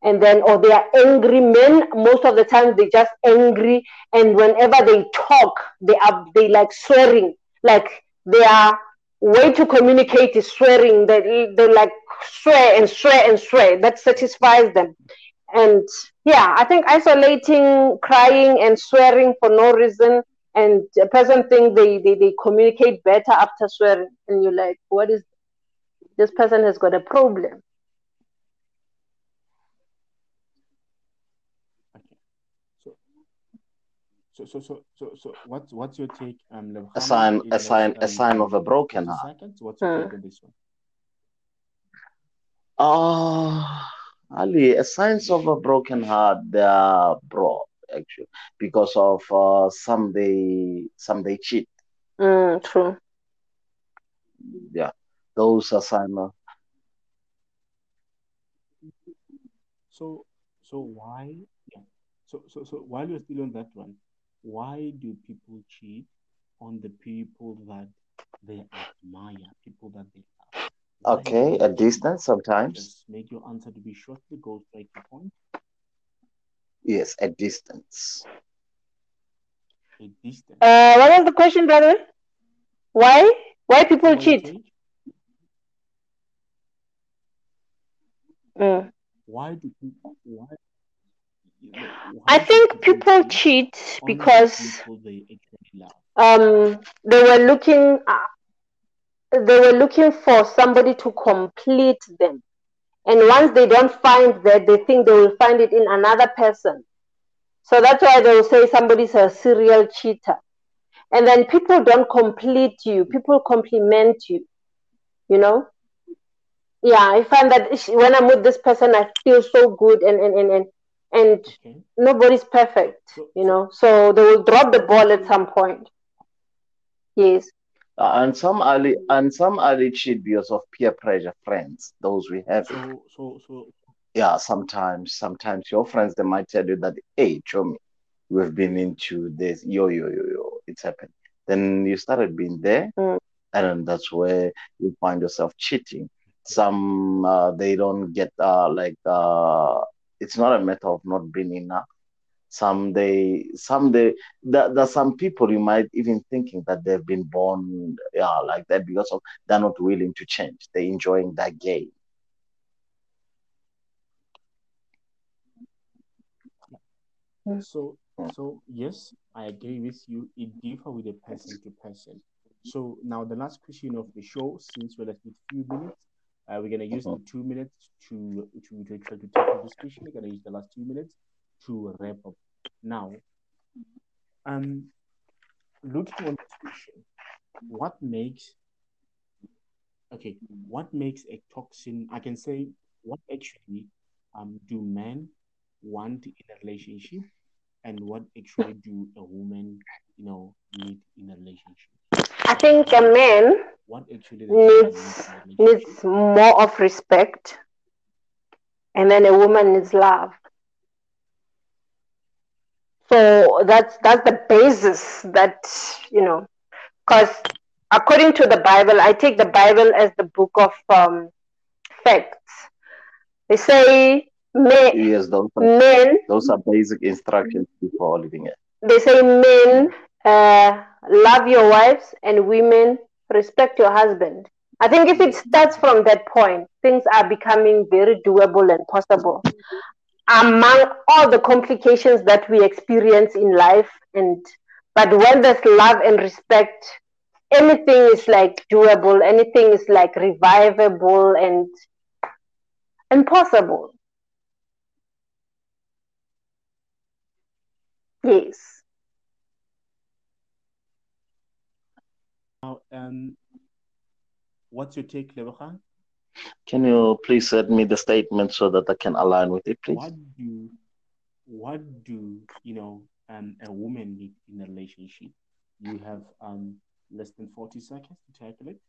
And then, or they are angry men. Most of the time, they're just angry. And whenever they talk, they are they like swearing, like they are way to communicate is swearing. They they like swear and swear and swear. That satisfies them. And yeah, I think isolating, crying, and swearing for no reason, and a person think they, they, they communicate better after swearing, and you're like, what is this person has got a problem. So, so, so, so, so, what's what's your take, um, a sign, a sign, a sign of a broken heart. Seconds? What's your hmm. take on this one? Oh, Ali, a signs of a broken heart, they are broad actually because of uh, some they some they cheat. Mm, true. Yeah, those are signs. Of... So, so why? Yeah. So, so, so while you're still on that one, why do people cheat on the people that they admire, people that they love? Okay, a distance sometimes. Just make your answer to be shortly, go straight to point. Yes, a distance. A distance. Uh, what was the question, brother? Why? Why people cheat? Mm. Why do people? Why? I think people cheat because um they were looking uh, they were looking for somebody to complete them. And once they don't find that, they think they will find it in another person. So that's why they will say somebody's a serial cheater. And then people don't complete you, people compliment you, you know? Yeah, I find that when I'm with this person, I feel so good and, and, and, and, and okay. nobody's perfect, you know? So they will drop the ball at some point. Yes. Uh, and some early and some early cheat because of peer pressure friends those we have so so so yeah sometimes sometimes your friends they might tell you that hey show me we've been into this yo yo yo yo it's happened then you started being there mm. and that's where you find yourself cheating some uh, they don't get uh, like uh, it's not a matter of not being enough some they some they there, there's some people you might even thinking that they've been born yeah like that because of they're not willing to change. They're enjoying that game. So hmm. so yes i agree with you. It differ with a person to person. So now the last question of the show since we're left with few minutes uh, we're gonna use uh-huh. the two minutes to to, to try to tackle this question we're gonna use the last two minutes to wrap up now, um, looking on this question, what makes okay, what makes a toxin? I can say what actually um do men want in a relationship, and what actually do a woman, you know, need in a relationship. I think a man what actually needs needs more of respect, and then a woman needs love. So that's that's the basis that you know, because according to the Bible, I take the Bible as the book of um, facts. They say men. Yes, those are, men. Those are basic instructions before living it. They say men uh, love your wives and women respect your husband. I think if it mm-hmm. starts from that point, things are becoming very doable and possible among all the complications that we experience in life and but when there's love and respect anything is like doable anything is like revivable and impossible Yes. Now, um, what's your take, Lebohang? Can you please send me the statement so that I can align with it, please? What do, what do you know, um, a woman need in a relationship? You have um less than forty seconds to calculate.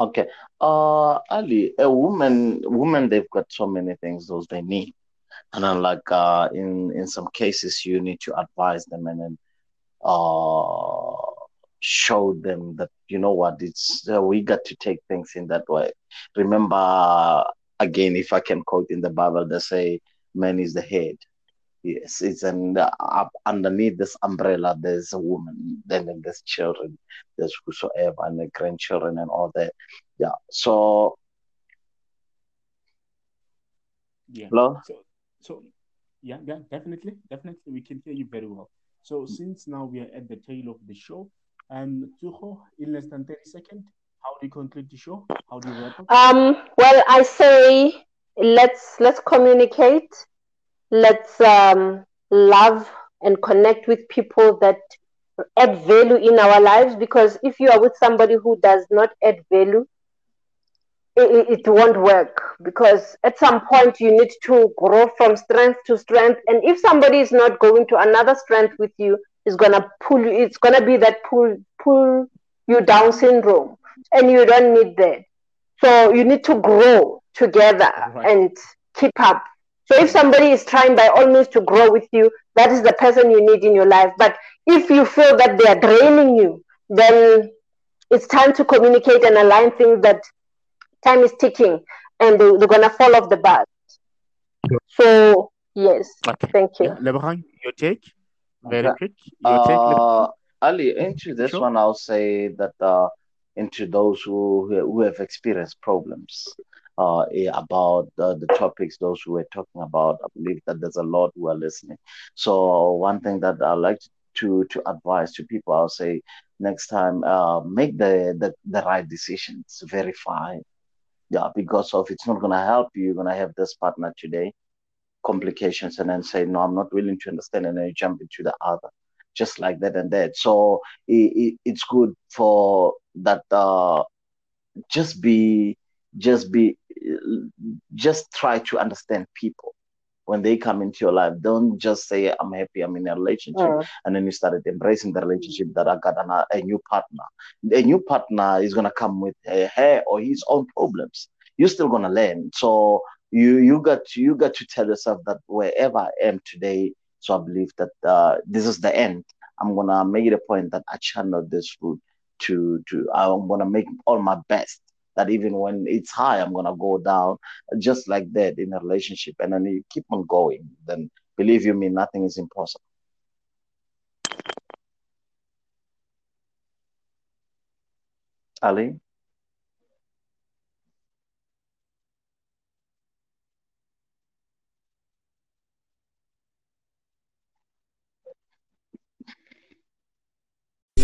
Okay. Uh, Ali, a woman, woman, they've got so many things those they need, and then like uh, in in some cases, you need to advise them and then uh show them that you know what it's uh, we got to take things in that way. Remember again, if I can quote in the Bible, they say man is the head. Yes, it's and uh, underneath this umbrella, there's a woman, then there's children, there's whosoever, and the grandchildren and all that. Yeah. So. Yeah. Hello. So, so yeah, yeah, definitely, definitely, we can hear you very well. So since now we are at the tail of the show, Tuho, in less than 30 seconds, how do you conclude the show? How do you wrap up? Um, well, I say let's let's communicate. Let's um, love and connect with people that add value in our lives. Because if you are with somebody who does not add value, it, it won't work. Because at some point you need to grow from strength to strength, and if somebody is not going to another strength with you, is gonna pull you. It's gonna be that pull pull you down syndrome, and you don't need that. So you need to grow together right. and keep up. So if somebody is trying by all means to grow with you, that is the person you need in your life. But if you feel that they are draining you, then it's time to communicate and align things that time is ticking and they, are going to fall off the bus. So, yes, okay. thank you. Yeah, your take? Very quick. Uh, Ali, into this sure. one, I'll say that uh, into those who who have experienced problems uh, about uh, the topics, those who were talking about, I believe that there's a lot who are listening. So one thing that I like to to advise to people, I'll say next time, uh, make the, the the right decisions, verify. Yeah, because of it's not gonna help you. You're gonna have this partner today complications and then say, no, I'm not willing to understand, and then you jump into the other, just like that and that. So it, it, it's good for that. Uh, just be, just be, just try to understand people when they come into your life. Don't just say, I'm happy, I'm in a relationship. Mm. And then you started embracing the relationship that I got an, a new partner. A new partner is going to come with her or his own problems. You're still going to learn. So you you got to, you got to tell yourself that wherever I am today, so I believe that uh, this is the end. I'm gonna make it a point that I channel this route to to I'm gonna make all my best. That even when it's high, I'm gonna go down just like that in a relationship, and then you keep on going. Then believe you me, nothing is impossible. Ali.